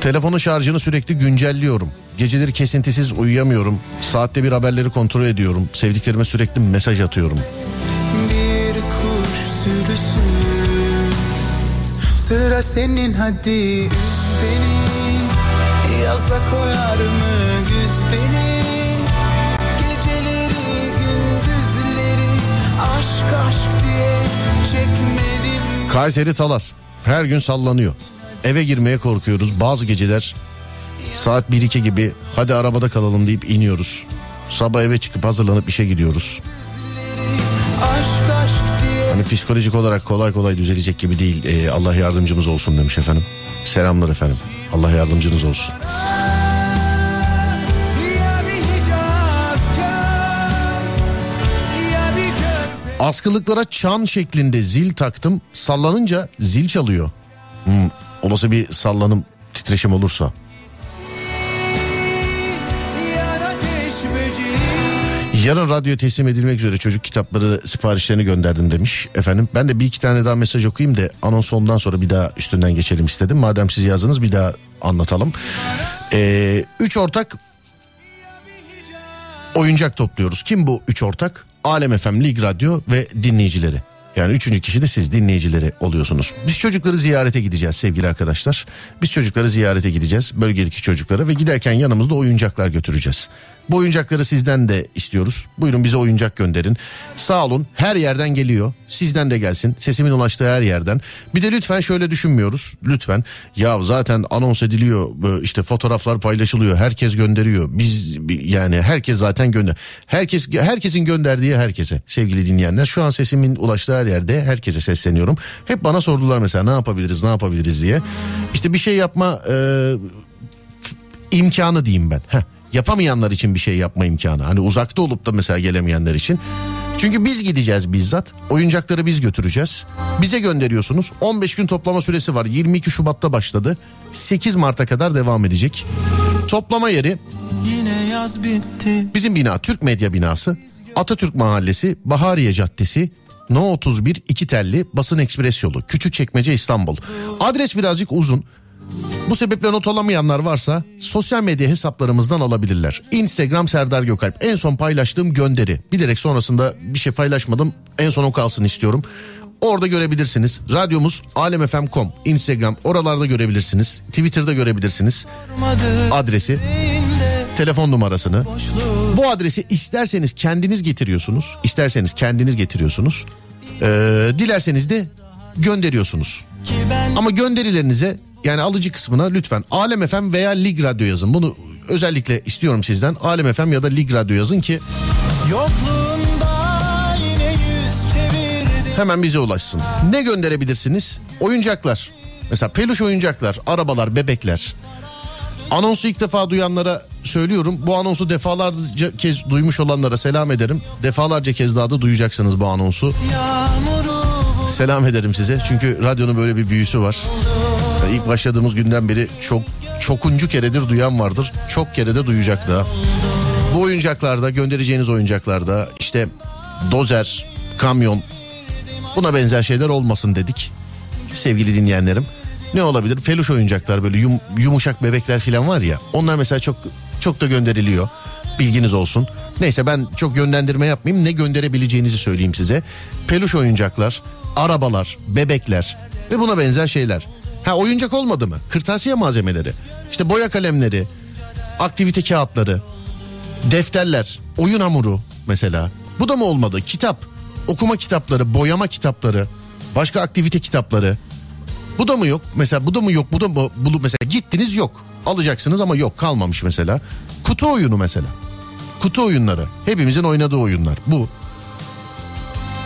S2: Telefonun şarjını sürekli güncelliyorum. Geceleri kesintisiz uyuyamıyorum. Saatte bir haberleri kontrol ediyorum. Sevdiklerime sürekli mesaj atıyorum.
S4: Sıra senin hadi üz beni Yaza koyar mı güz beni Geceleri gündüzleri aşk aşk diye çekmedim
S2: Kayseri Talas her gün sallanıyor. Eve girmeye korkuyoruz. Bazı geceler saat 1-2 gibi hadi arabada kalalım deyip iniyoruz. Sabah eve çıkıp hazırlanıp işe gidiyoruz. Hani psikolojik olarak kolay kolay düzelecek gibi değil. Ee, Allah yardımcımız olsun demiş efendim. Selamlar efendim. Allah yardımcınız olsun. Askılıklara çan şeklinde zil taktım. Sallanınca zil çalıyor. Hmm, olası bir sallanım titreşim olursa.
S4: Yan ateş böceği
S2: Yarın radyo teslim edilmek üzere çocuk kitapları siparişlerini gönderdim demiş. Efendim ben de bir iki tane daha mesaj okuyayım da anons ondan sonra bir daha üstünden geçelim istedim. Madem siz yazdınız bir daha anlatalım. Ee, üç ortak oyuncak topluyoruz. Kim bu üç ortak? Alem FM, Lig Radyo ve dinleyicileri. Yani üçüncü kişi de siz dinleyicileri oluyorsunuz. Biz çocukları ziyarete gideceğiz sevgili arkadaşlar. Biz çocukları ziyarete gideceğiz bölgedeki çocuklara ve giderken yanımızda oyuncaklar götüreceğiz. Bu oyuncakları sizden de istiyoruz. Buyurun bize oyuncak gönderin. Sağ olun her yerden geliyor. Sizden de gelsin. Sesimin ulaştığı her yerden. Bir de lütfen şöyle düşünmüyoruz. Lütfen ya zaten anons ediliyor. işte fotoğraflar paylaşılıyor. Herkes gönderiyor. Biz yani herkes zaten gönder. Herkes herkesin gönderdiği herkese sevgili dinleyenler. Şu an sesimin ulaştığı her yerde herkese sesleniyorum. Hep bana sordular mesela ne yapabiliriz ne yapabiliriz diye. İşte bir şey yapma e, imkanı diyeyim ben. Heh, yapamayanlar için bir şey yapma imkanı. Hani uzakta olup da mesela gelemeyenler için. Çünkü biz gideceğiz bizzat. Oyuncakları biz götüreceğiz. Bize gönderiyorsunuz. 15 gün toplama süresi var. 22 Şubat'ta başladı. 8 Mart'a kadar devam edecek. Toplama yeri
S4: Yine yaz bitti
S2: bizim bina Türk Medya binası. Atatürk Mahallesi, Bahariye Caddesi, No 31 iki telli basın ekspres yolu Küçükçekmece İstanbul. Adres birazcık uzun. Bu sebeple not alamayanlar varsa sosyal medya hesaplarımızdan alabilirler. Instagram Serdar Gökalp. En son paylaştığım gönderi. Bilerek sonrasında bir şey paylaşmadım. En son o kalsın istiyorum. Orada görebilirsiniz. Radyomuz alemfm.com, Instagram oralarda görebilirsiniz. Twitter'da görebilirsiniz. Adresi, telefon numarasını. Bu adresi isterseniz kendiniz getiriyorsunuz. isterseniz kendiniz getiriyorsunuz. Ee, dilerseniz de gönderiyorsunuz. Ama gönderilerinize yani alıcı kısmına lütfen Alem FM veya Lig Radyo yazın. Bunu özellikle istiyorum sizden. Alem FM ya da Lig Radyo yazın ki hemen bize ulaşsın. Ne gönderebilirsiniz? Oyuncaklar. Mesela peluş oyuncaklar, arabalar, bebekler. Anonsu ilk defa duyanlara söylüyorum. Bu anonsu defalarca kez duymuş olanlara selam ederim. Defalarca kez daha da duyacaksınız bu anonsu. Selam ederim size. Çünkü radyonun böyle bir büyüsü var. Yani İlk başladığımız günden beri çok çokuncu keredir duyan vardır. Çok kere de duyacak da. Bu oyuncaklarda göndereceğiniz oyuncaklarda işte dozer, kamyon buna benzer şeyler olmasın dedik. Sevgili dinleyenlerim. Ne olabilir? Feluş oyuncaklar böyle yum- yumuşak bebekler falan var ya. Onlar mesela çok çok da gönderiliyor. Bilginiz olsun. Neyse ben çok yönlendirme yapmayayım. Ne gönderebileceğinizi söyleyeyim size. Peluş oyuncaklar, arabalar, bebekler ve buna benzer şeyler. Ha oyuncak olmadı mı? Kırtasiye malzemeleri, işte boya kalemleri, aktivite kağıtları, defterler, oyun hamuru mesela. Bu da mı olmadı? Kitap. okuma kitapları, boyama kitapları, başka aktivite kitapları. Bu da mı yok? Mesela bu da mı yok? Bu da mı? Bu, mesela gittiniz yok. Alacaksınız ama yok kalmamış mesela. Kutu oyunu mesela. Kutu oyunları. Hepimizin oynadığı oyunlar. Bu.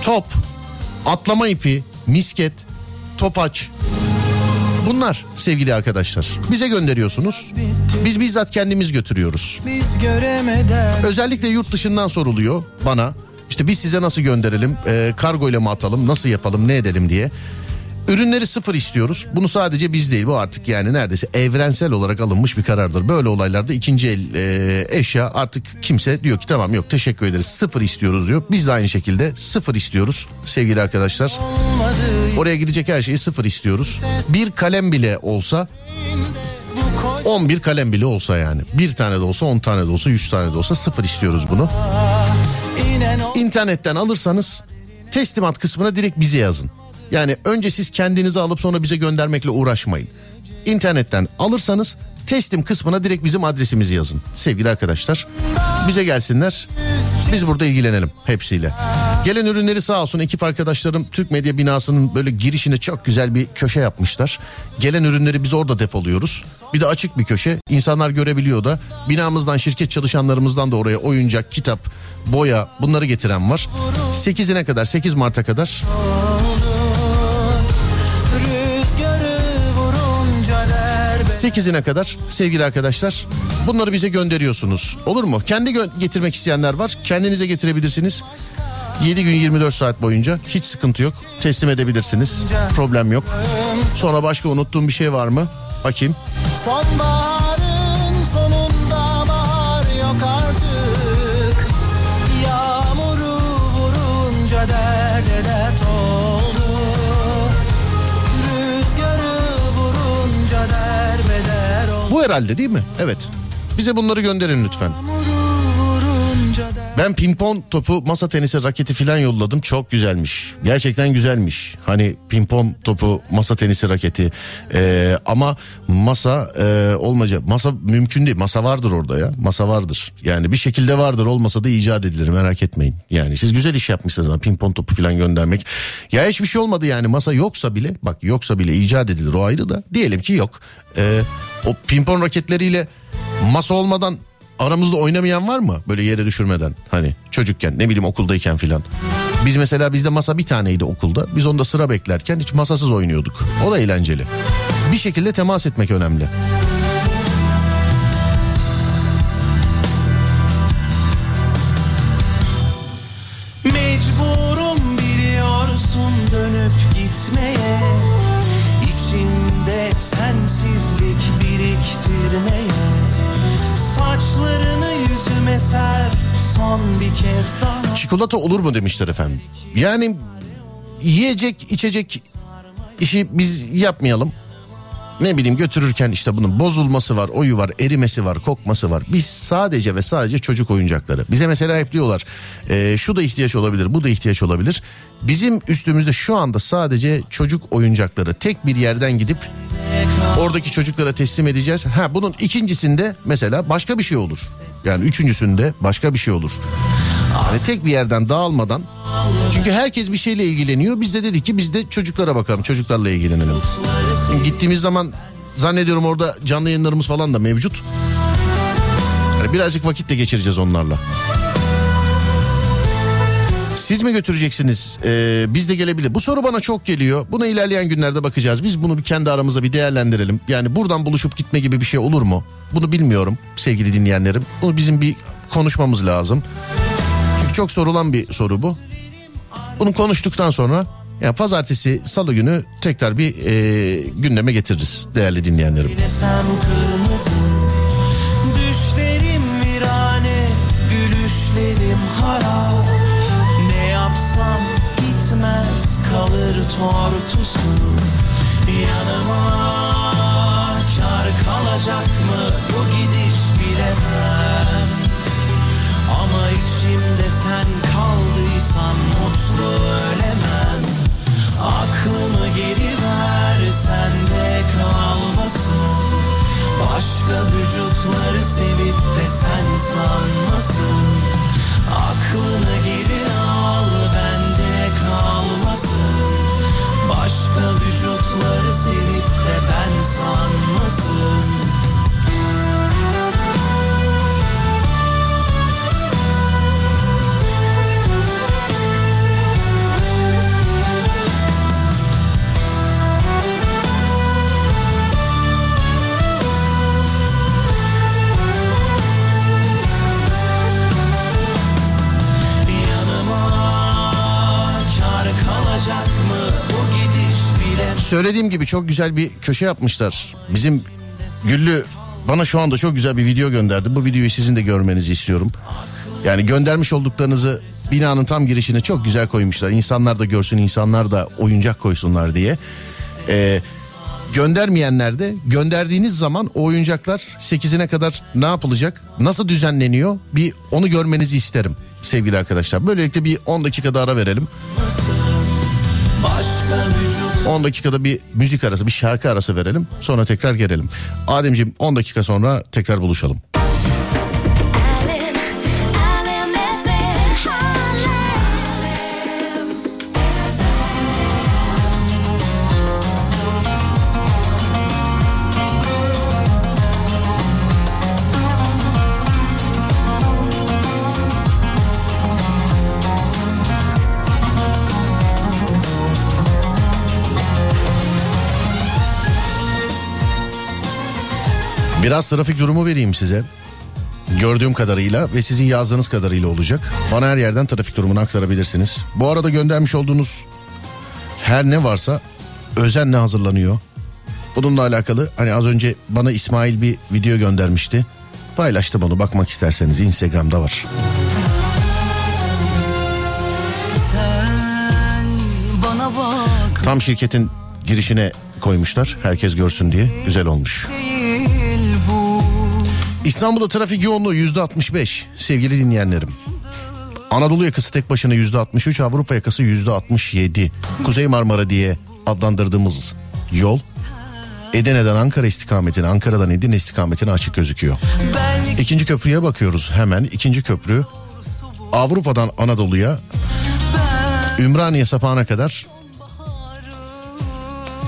S2: Top, atlama ipi, misket, topaç. Bunlar sevgili arkadaşlar. Bize gönderiyorsunuz. Biz bizzat kendimiz götürüyoruz. Özellikle yurt dışından soruluyor bana. İşte biz size nasıl gönderelim, e, kargo ile mi atalım, nasıl yapalım, ne edelim diye. Ürünleri sıfır istiyoruz. Bunu sadece biz değil bu artık yani neredeyse evrensel olarak alınmış bir karardır. Böyle olaylarda ikinci el e, eşya artık kimse diyor ki tamam yok teşekkür ederiz sıfır istiyoruz diyor. Biz de aynı şekilde sıfır istiyoruz sevgili arkadaşlar. Oraya gidecek her şeyi sıfır istiyoruz. Bir kalem bile olsa
S4: bu koca
S2: 11 kalem bile olsa yani. Bir tane de olsa 10 tane de olsa 100 tane de olsa sıfır istiyoruz bunu. İnternetten alırsanız teslimat kısmına direkt bize yazın. Yani önce siz kendinizi alıp sonra bize göndermekle uğraşmayın. İnternetten alırsanız teslim kısmına direkt bizim adresimizi yazın. Sevgili arkadaşlar bize gelsinler biz burada ilgilenelim hepsiyle. Gelen ürünleri sağ olsun ekip arkadaşlarım Türk Medya binasının böyle girişine çok güzel bir köşe yapmışlar. Gelen ürünleri biz orada depoluyoruz. Bir de açık bir köşe. İnsanlar görebiliyor da. Binamızdan şirket çalışanlarımızdan da oraya oyuncak, kitap, boya bunları getiren var. 8'ine kadar 8 Mart'a kadar 8'ine kadar sevgili arkadaşlar bunları bize gönderiyorsunuz. Olur mu? Kendi gö- getirmek isteyenler var. Kendinize getirebilirsiniz. 7 gün 24 saat boyunca hiç sıkıntı yok. Teslim edebilirsiniz. Problem yok. Sonra başka unuttuğum bir şey var mı? Bakayım.
S4: Sonbaharın
S2: Bu herhalde değil mi? Evet. Bize bunları gönderin lütfen.
S4: Yağmuru vurunca der
S2: Ben pimpon topu, masa tenisi raketi filan yolladım. Çok güzelmiş. Gerçekten güzelmiş. Hani pimpon topu, masa tenisi raketi. Ee, ama masa e, olmayacak. Masa mümkün değil. Masa vardır orada ya. Masa vardır. Yani bir şekilde vardır. Olmasa da icat edilir. Merak etmeyin. Yani siz güzel iş yapmışsınız. Pimpon topu filan göndermek. Ya hiçbir şey olmadı yani. Masa yoksa bile bak yoksa bile icat edilir. O ayrı da. Diyelim ki yok. Ee, o pimpon raketleriyle masa olmadan aramızda oynamayan var mı? Böyle yere düşürmeden hani çocukken ne bileyim okuldayken filan. Biz mesela bizde masa bir taneydi okulda. Biz onda sıra beklerken hiç masasız oynuyorduk. O da eğlenceli. Bir şekilde temas etmek önemli.
S4: Mecburum biliyorsun dönüp gitmeye İçimde sensizlik biriktirmeye Saçlarını yüzüme ser son bir kez daha
S2: Çikolata olur mu demişler efendim. Yani yiyecek içecek işi biz yapmayalım. Ne bileyim götürürken işte bunun bozulması var, oyu var, erimesi var, kokması var. Biz sadece ve sadece çocuk oyuncakları. Bize mesela hep diyorlar e, şu da ihtiyaç olabilir, bu da ihtiyaç olabilir. Bizim üstümüzde şu anda sadece çocuk oyuncakları tek bir yerden gidip oradaki çocuklara teslim edeceğiz. Ha bunun ikincisinde mesela başka bir şey olur. Yani üçüncüsünde başka bir şey olur. Yani tek bir yerden dağılmadan. Çünkü herkes bir şeyle ilgileniyor. Biz de dedik ki biz de çocuklara bakalım. Çocuklarla ilgilenelim. Şimdi gittiğimiz zaman zannediyorum orada canlı yayınlarımız falan da mevcut. Yani birazcık vakit de geçireceğiz onlarla. Siz mi götüreceksiniz? Ee, biz de gelebilir. Bu soru bana çok geliyor. Buna ilerleyen günlerde bakacağız. Biz bunu bir kendi aramızda bir değerlendirelim. Yani buradan buluşup gitme gibi bir şey olur mu? Bunu bilmiyorum sevgili dinleyenlerim. Bunu bizim bir konuşmamız lazım. Çünkü çok sorulan bir soru bu. Bunu konuştuktan sonra ya pazartesi salı günü tekrar bir e, gündeme getiririz değerli dinleyenlerim.
S4: Düşlerim virane Gülüşlerim harap Kalır tortusu. Yanıma Kar kalacak mı? Bu gidiş bilemem. Ama içimde sen kaldıysan Mutlu ölemem. Aklımı geri ver Sende kalmasın. Başka vücutları sevip de sen sanmasın. Aklını geri al bende kalmasın Başka vücutları silip de ben sanmasın.
S2: Söylediğim gibi çok güzel bir köşe yapmışlar. Bizim Güllü bana şu anda çok güzel bir video gönderdi. Bu videoyu sizin de görmenizi istiyorum. Yani göndermiş olduklarınızı binanın tam girişine çok güzel koymuşlar. İnsanlar da görsün, insanlar da oyuncak koysunlar diye. Ee, göndermeyenler de gönderdiğiniz zaman o oyuncaklar 8'ine kadar ne yapılacak? Nasıl düzenleniyor? Bir onu görmenizi isterim sevgili arkadaşlar. Böylelikle bir 10 dakikada ara verelim. 10 dakikada bir müzik arası, bir şarkı arası verelim. Sonra tekrar gelelim. Ademciğim 10 dakika sonra tekrar buluşalım. Biraz trafik durumu vereyim size. Gördüğüm kadarıyla ve sizin yazdığınız kadarıyla olacak. Bana her yerden trafik durumunu aktarabilirsiniz. Bu arada göndermiş olduğunuz her ne varsa özenle hazırlanıyor. Bununla alakalı hani az önce bana İsmail bir video göndermişti. Paylaştım onu bakmak isterseniz Instagram'da var. Tam şirketin girişine koymuşlar herkes görsün diye güzel olmuş.
S1: değil
S2: İstanbul'da trafik yoğunluğu yüzde 65 sevgili dinleyenlerim. Anadolu yakası tek başına yüzde 63, Avrupa yakası yüzde 67. Kuzey Marmara diye adlandırdığımız yol Edirne'den Ankara istikametine, Ankara'dan Edirne istikametine açık gözüküyor. İkinci köprüye bakıyoruz hemen. İkinci köprü Avrupa'dan Anadolu'ya Ümraniye sapağına kadar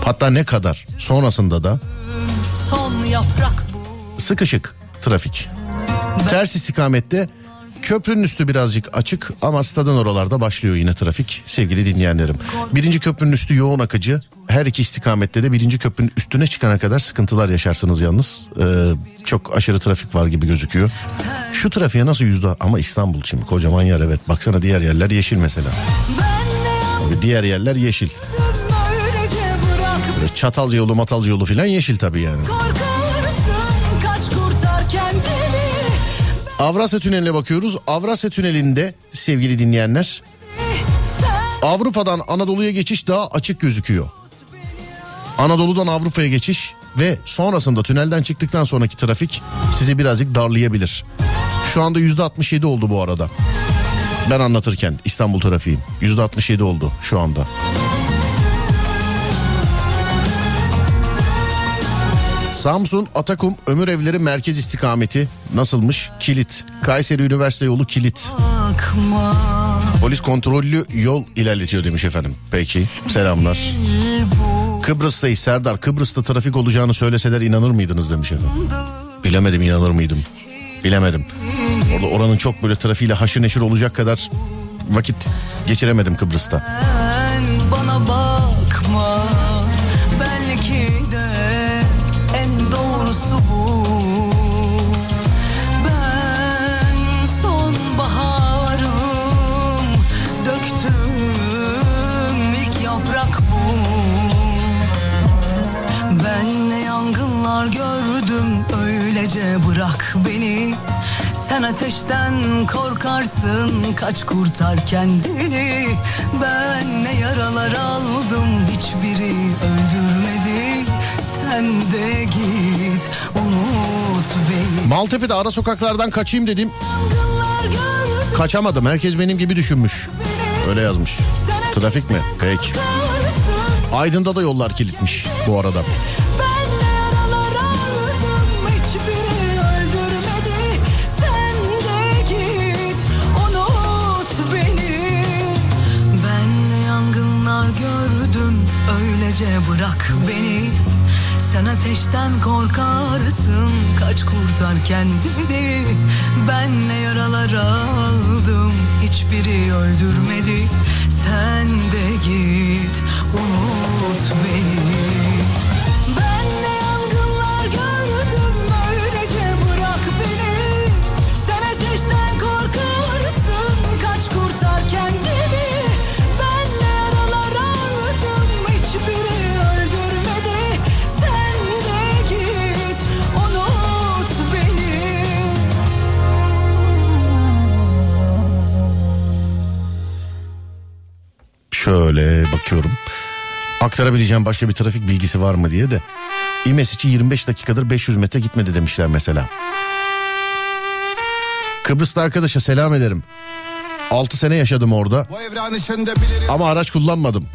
S2: hatta ne kadar sonrasında da sıkışık trafik. Ters istikamette köprünün üstü birazcık açık ama stadın oralarda başlıyor yine trafik sevgili dinleyenlerim. Birinci köprünün üstü yoğun akıcı. Her iki istikamette de birinci köprünün üstüne çıkana kadar sıkıntılar yaşarsınız yalnız. Ee, çok aşırı trafik var gibi gözüküyor. Şu trafiğe nasıl yüzde ama İstanbul şimdi kocaman yer evet. Baksana diğer yerler yeşil mesela. Tabii diğer yerler yeşil. Böyle Çatalca yolu matalca yolu falan yeşil tabii yani.
S1: Korkarsın
S2: Avrasya Tüneli'ne bakıyoruz. Avrasya Tüneli'nde sevgili dinleyenler Avrupa'dan Anadolu'ya geçiş daha açık gözüküyor. Anadolu'dan Avrupa'ya geçiş ve sonrasında tünelden çıktıktan sonraki trafik sizi birazcık darlayabilir. Şu anda yüzde 67 oldu bu arada. Ben anlatırken İstanbul trafiği yüzde 67 oldu şu anda. Samsun Atakum Ömür Evleri Merkez istikameti nasılmış? Kilit. Kayseri Üniversite yolu kilit.
S1: bakma
S2: Polis kontrollü yol ilerletiyor demiş efendim. Peki selamlar. Kıbrıs'tayız Serdar. Kıbrıs'ta trafik olacağını söyleseler inanır mıydınız demiş efendim. Bilemedim inanır mıydım. Bilemedim. Orada oranın çok böyle trafiğiyle haşır neşir olacak kadar vakit geçiremedim Kıbrıs'ta.
S1: Yangınlar gördüm öylece bırak beni sen ateşten korkarsın kaç kurtar kendini Ben ne yaralar aldım hiçbiri öldürmedi Sen de git unut beni
S2: Maltepe'de ara sokaklardan kaçayım dedim. Kaçamadım. Herkes benim gibi düşünmüş. Öyle yazmış. Trafik mi? Peki. Aydın'da da yollar kilitmiş bu arada.
S1: Öylece bırak beni. Sen ateşten korkarsın. Kaç kurtar kendini. Ben ne yaralar aldım. Hiçbiri öldürmedi. Sen de git Unut beni
S2: bakıyorum. Aktarabileceğim başka bir trafik bilgisi var mı diye de. İmesiçi 25 dakikadır 500 metre gitmedi demişler mesela. Kıbrıs'ta arkadaşa selam ederim. 6 sene yaşadım orada ama araç kullanmadım.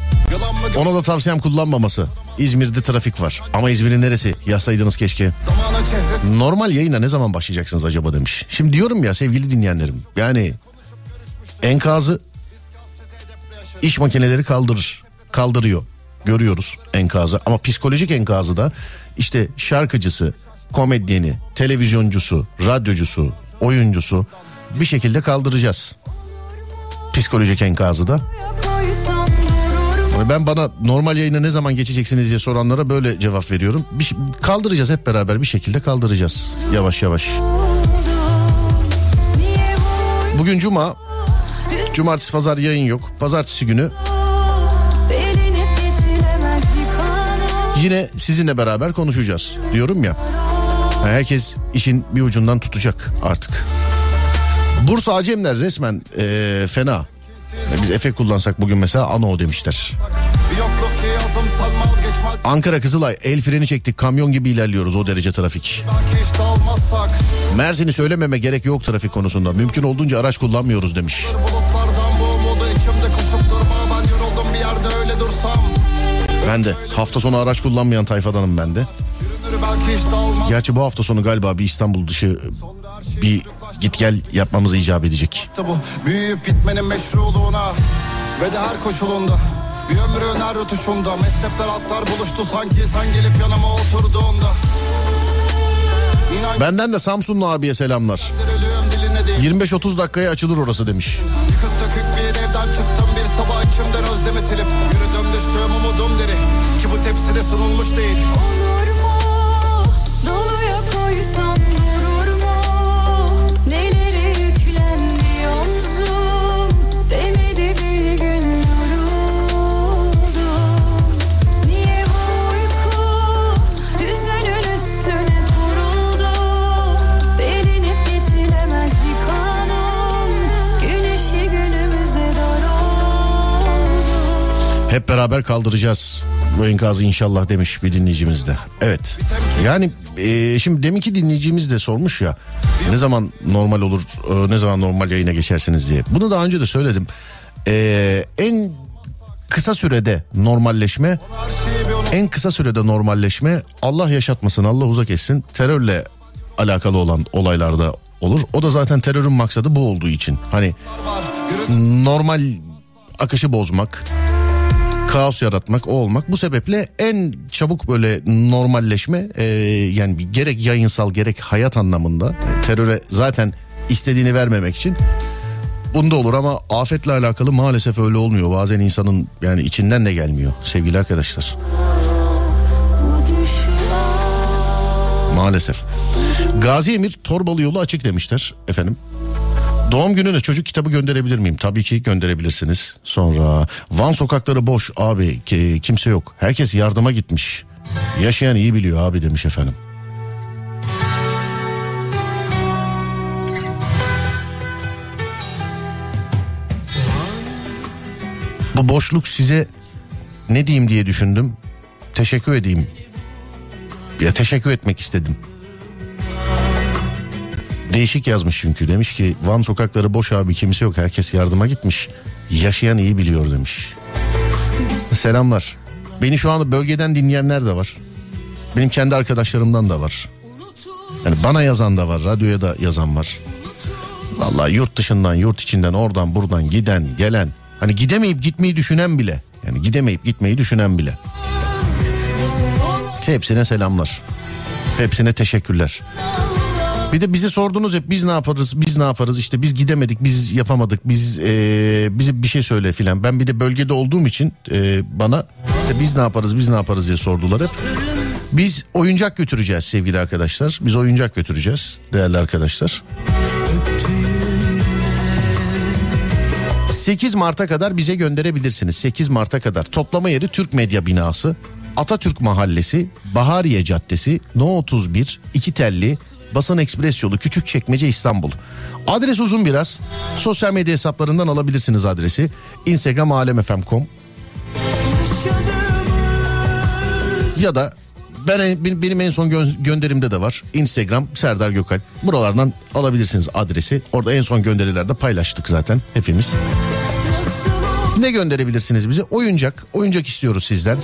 S2: Ona da tavsiyem kullanmaması. İzmir'de trafik var. Ama İzmir'in neresi? Yazsaydınız keşke. Normal yayına ne zaman başlayacaksınız acaba demiş. Şimdi diyorum ya sevgili dinleyenlerim. Yani enkazı iş makineleri kaldırır. Kaldırıyor. Görüyoruz enkazı. Ama psikolojik enkazı da işte şarkıcısı, komedyeni, televizyoncusu, radyocusu, oyuncusu bir şekilde kaldıracağız. Psikolojik enkazı da. Ben bana normal yayına ne zaman geçeceksiniz diye soranlara böyle cevap veriyorum. Bir, kaldıracağız hep beraber bir şekilde kaldıracağız. Yavaş yavaş. Bugün cuma. Cumartesi pazar yayın yok. Pazartesi günü yine sizinle beraber konuşacağız. Diyorum ya. Herkes işin bir ucundan tutacak artık. Bursa Acemler resmen eee, fena. Biz Efe kullansak bugün mesela ano demişler. Ankara Kızılay el freni çektik kamyon gibi ilerliyoruz o derece trafik. Mersin'i söylememe gerek yok trafik konusunda. Mümkün olduğunca araç kullanmıyoruz demiş.
S7: Bulutlardan Ben
S2: de hafta sonu araç kullanmayan tayfadanım ben de. Gerçi bu hafta sonu galiba bir İstanbul dışı bir git gel yapmamız icap edecek.
S7: Büyüyüp gitmenin meşruluğuna Ve de her koşulunda Bir ömrün her rötuşunda Mezhepler atlar buluştu sanki Sen gelip yanıma oturduğunda İnan
S2: Benden de Samsunlu abiye selamlar.
S7: ölüyorum diline değil
S2: 25-30 dakikaya açılır orası demiş.
S7: Yıkık dökük bir evden çıktım bir sabah içimden özlemi silip Yürüdüm düştüğüm umudum deri Ki bu tepside sunulmuş değil
S2: Hep beraber kaldıracağız bu enkazı inşallah demiş bir dinleyicimiz de. Evet. Yani e, şimdi deminki dinleyicimiz de sormuş ya ne zaman normal olur e, ne zaman normal yayına geçersiniz diye. Bunu daha önce de söyledim. E, en kısa sürede normalleşme en kısa sürede normalleşme Allah yaşatmasın Allah uzak etsin terörle alakalı olan olaylarda olur. O da zaten terörün maksadı bu olduğu için. Hani normal akışı bozmak, kaos yaratmak, o olmak. Bu sebeple en çabuk böyle normalleşme e, yani gerek yayınsal gerek hayat anlamında e, teröre zaten istediğini vermemek için bunda olur ama afetle alakalı maalesef öyle olmuyor. Bazen insanın yani içinden de gelmiyor sevgili arkadaşlar. Maalesef. Gazi Emir Torbalı yolu açık demişler efendim. Doğum gününe çocuk kitabı gönderebilir miyim? Tabii ki gönderebilirsiniz. Sonra Van sokakları boş abi ki kimse yok. Herkes yardıma gitmiş. Yaşayan iyi biliyor abi demiş efendim. Bu boşluk size ne diyeyim diye düşündüm. Teşekkür edeyim. Ya teşekkür etmek istedim. Değişik yazmış çünkü demiş ki Van sokakları boş abi kimse yok herkes yardıma gitmiş. Yaşayan iyi biliyor demiş. Selamlar. Beni şu anda bölgeden dinleyenler de var. Benim kendi arkadaşlarımdan da var. Yani bana yazan da var, radyoya da yazan var. Vallahi yurt dışından, yurt içinden, oradan, buradan giden, gelen. Hani gidemeyip gitmeyi düşünen bile. Yani gidemeyip gitmeyi düşünen bile. Hepsine selamlar. Hepsine teşekkürler. Bir de bize sordunuz hep biz ne yaparız biz ne yaparız işte biz gidemedik biz yapamadık biz eee bize bir şey söyle filan. Ben bir de bölgede olduğum için eee, bana işte biz ne yaparız biz ne yaparız diye sordular hep. Biz oyuncak götüreceğiz sevgili arkadaşlar. Biz oyuncak götüreceğiz değerli arkadaşlar. 8 Mart'a kadar bize gönderebilirsiniz. 8 Mart'a kadar. Toplama yeri Türk Medya Binası. Atatürk Mahallesi, Bahariye Caddesi, No 31, İki Telli, Basın Ekspres yolu Küçükçekmece İstanbul. Adres uzun biraz. Sosyal medya hesaplarından alabilirsiniz adresi. Instagram alemfm.com ya da ben benim en son gö- gönderimde de var. Instagram Serdar Gökalp. Buralardan alabilirsiniz adresi. Orada en son gönderilerde paylaştık zaten hepimiz. Ne gönderebilirsiniz bize? Oyuncak. Oyuncak istiyoruz sizden.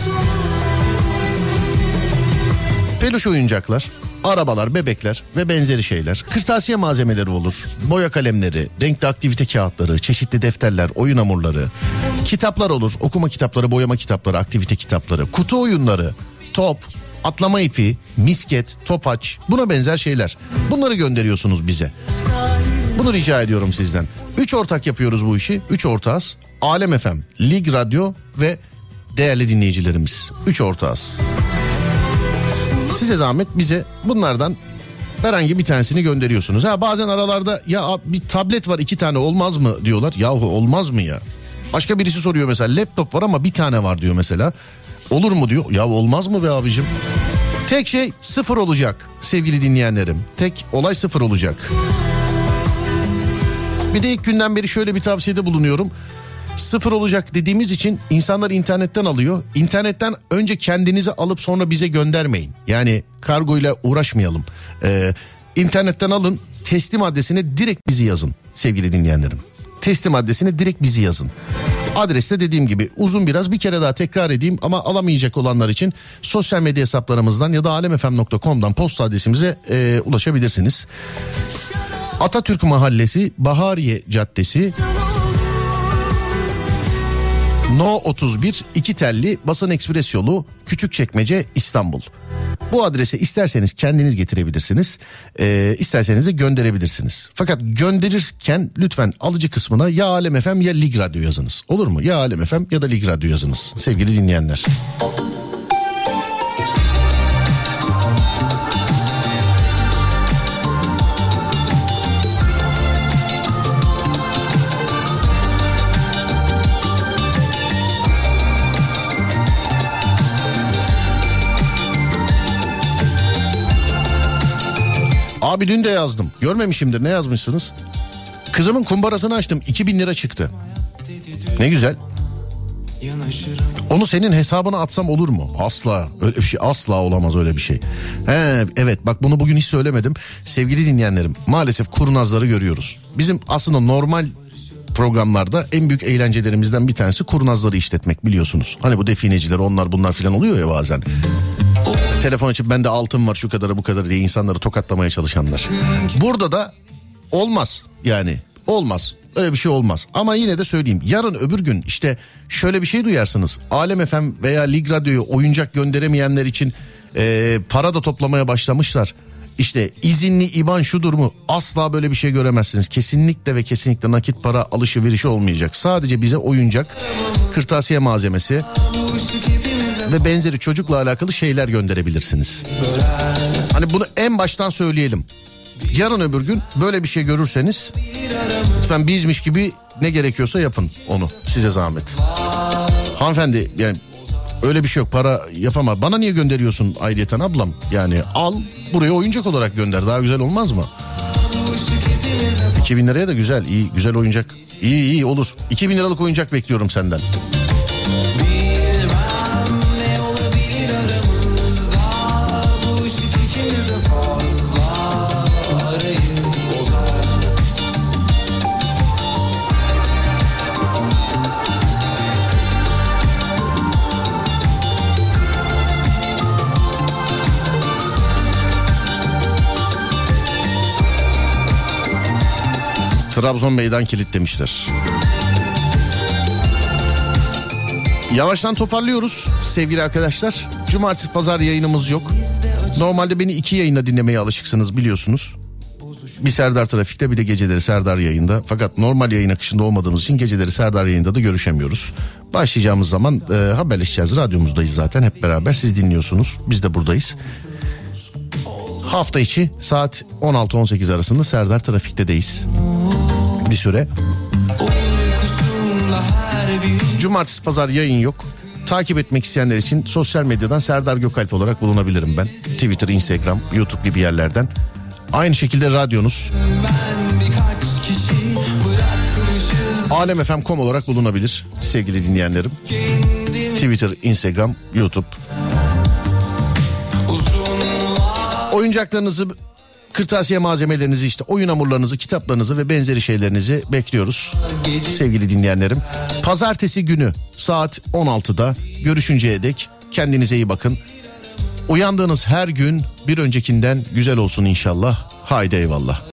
S2: Peluş oyuncaklar, arabalar, bebekler ve benzeri şeyler. Kırtasiye malzemeleri olur. Boya kalemleri, renkli aktivite kağıtları, çeşitli defterler, oyun hamurları. Kitaplar olur. Okuma kitapları, boyama kitapları, aktivite kitapları. Kutu oyunları, top, atlama ipi, misket, topaç buna benzer şeyler. Bunları gönderiyorsunuz bize. Bunu rica ediyorum sizden. Üç ortak yapıyoruz bu işi. Üç ortağız. Alem FM, Lig Radyo ve değerli dinleyicilerimiz. Üç ortağız. Size zahmet bize bunlardan herhangi bir tanesini gönderiyorsunuz. Ha bazen aralarda ya bir tablet var iki tane olmaz mı diyorlar. Yahu olmaz mı ya? Başka birisi soruyor mesela laptop var ama bir tane var diyor mesela. Olur mu diyor. Ya olmaz mı be abicim? Tek şey sıfır olacak sevgili dinleyenlerim. Tek olay sıfır olacak. Bir de ilk günden beri şöyle bir tavsiyede bulunuyorum. Sıfır olacak dediğimiz için insanlar internetten alıyor. İnternetten önce kendinizi alıp sonra bize göndermeyin. Yani kargoyla uğraşmayalım. Ee, internetten alın teslim adresine direkt bizi yazın sevgili dinleyenlerim. Teslim adresine direkt bizi yazın. Adreste dediğim gibi uzun biraz bir kere daha tekrar edeyim ama alamayacak olanlar için sosyal medya hesaplarımızdan ya da alemfm.com'dan posta adresimize e, ulaşabilirsiniz. Atatürk Mahallesi, Bahariye Caddesi, No 31 iki telli basın ekspres yolu Küçükçekmece İstanbul. Bu adrese isterseniz kendiniz getirebilirsiniz. E, isterseniz de gönderebilirsiniz. Fakat gönderirken lütfen alıcı kısmına ya Alem FM ya Lig Radyo yazınız. Olur mu? Ya Alem FM ya da Lig Radyo yazınız sevgili dinleyenler. Abi dün de yazdım. Görmemişimdir ne yazmışsınız? Kızımın kumbarasını açtım 2000 lira çıktı. Ne güzel. Onu senin hesabına atsam olur mu? Asla. Öyle bir şey asla olamaz öyle bir şey. He, evet bak bunu bugün hiç söylemedim. Sevgili dinleyenlerim maalesef kurnazları görüyoruz. Bizim aslında normal programlarda en büyük eğlencelerimizden bir tanesi kurnazları işletmek biliyorsunuz. Hani bu defineciler onlar bunlar filan oluyor ya bazen. Telefon açıp bende altın var şu kadarı bu kadar diye insanları tokatlamaya çalışanlar. Burada da olmaz yani olmaz. Öyle bir şey olmaz. Ama yine de söyleyeyim. Yarın öbür gün işte şöyle bir şey duyarsınız. Alem FM veya Lig Radyo'ya oyuncak gönderemeyenler için e, para da toplamaya başlamışlar. İşte izinli IBAN şudur mu? Asla böyle bir şey göremezsiniz. Kesinlikle ve kesinlikle nakit para alışverişi olmayacak. Sadece bize oyuncak, kırtasiye malzemesi ve benzeri çocukla alakalı şeyler gönderebilirsiniz. Hani bunu en baştan söyleyelim. Yarın öbür gün böyle bir şey görürseniz lütfen bizmiş gibi ne gerekiyorsa yapın onu size zahmet. Hanımefendi yani öyle bir şey yok para yapama. Bana niye gönderiyorsun ayrıyeten ablam? Yani al buraya oyuncak olarak gönder daha güzel olmaz mı? 2000 liraya da güzel iyi güzel oyuncak. İyi iyi olur. 2000 liralık oyuncak bekliyorum senden. Trabzon meydan kilitlemişler. Yavaştan toparlıyoruz sevgili arkadaşlar. Cumartesi pazar yayınımız yok. Normalde beni iki yayında dinlemeye alışıksınız biliyorsunuz. Bir Serdar Trafik'te bir de geceleri Serdar yayında. Fakat normal yayın akışında olmadığımız için geceleri Serdar yayında da görüşemiyoruz. Başlayacağımız zaman e, haberleşeceğiz. Radyomuzdayız zaten hep beraber. Siz dinliyorsunuz. Biz de buradayız. Hafta içi saat 16-18 arasında Serdar Trafik'tedeyiz. Bir süre. Cumartesi pazar yayın yok. Takip etmek isteyenler için sosyal medyadan Serdar Gökalp olarak bulunabilirim ben. Twitter, Instagram, YouTube gibi yerlerden. Aynı şekilde radyonuz. Alemfm.com olarak bulunabilir sevgili dinleyenlerim. Twitter, Instagram, YouTube. Oyuncaklarınızı, kırtasiye malzemelerinizi işte oyun hamurlarınızı, kitaplarınızı ve benzeri şeylerinizi bekliyoruz sevgili dinleyenlerim. Pazartesi günü saat 16'da görüşünceye dek kendinize iyi bakın. Uyandığınız her gün bir öncekinden güzel olsun inşallah. Haydi eyvallah.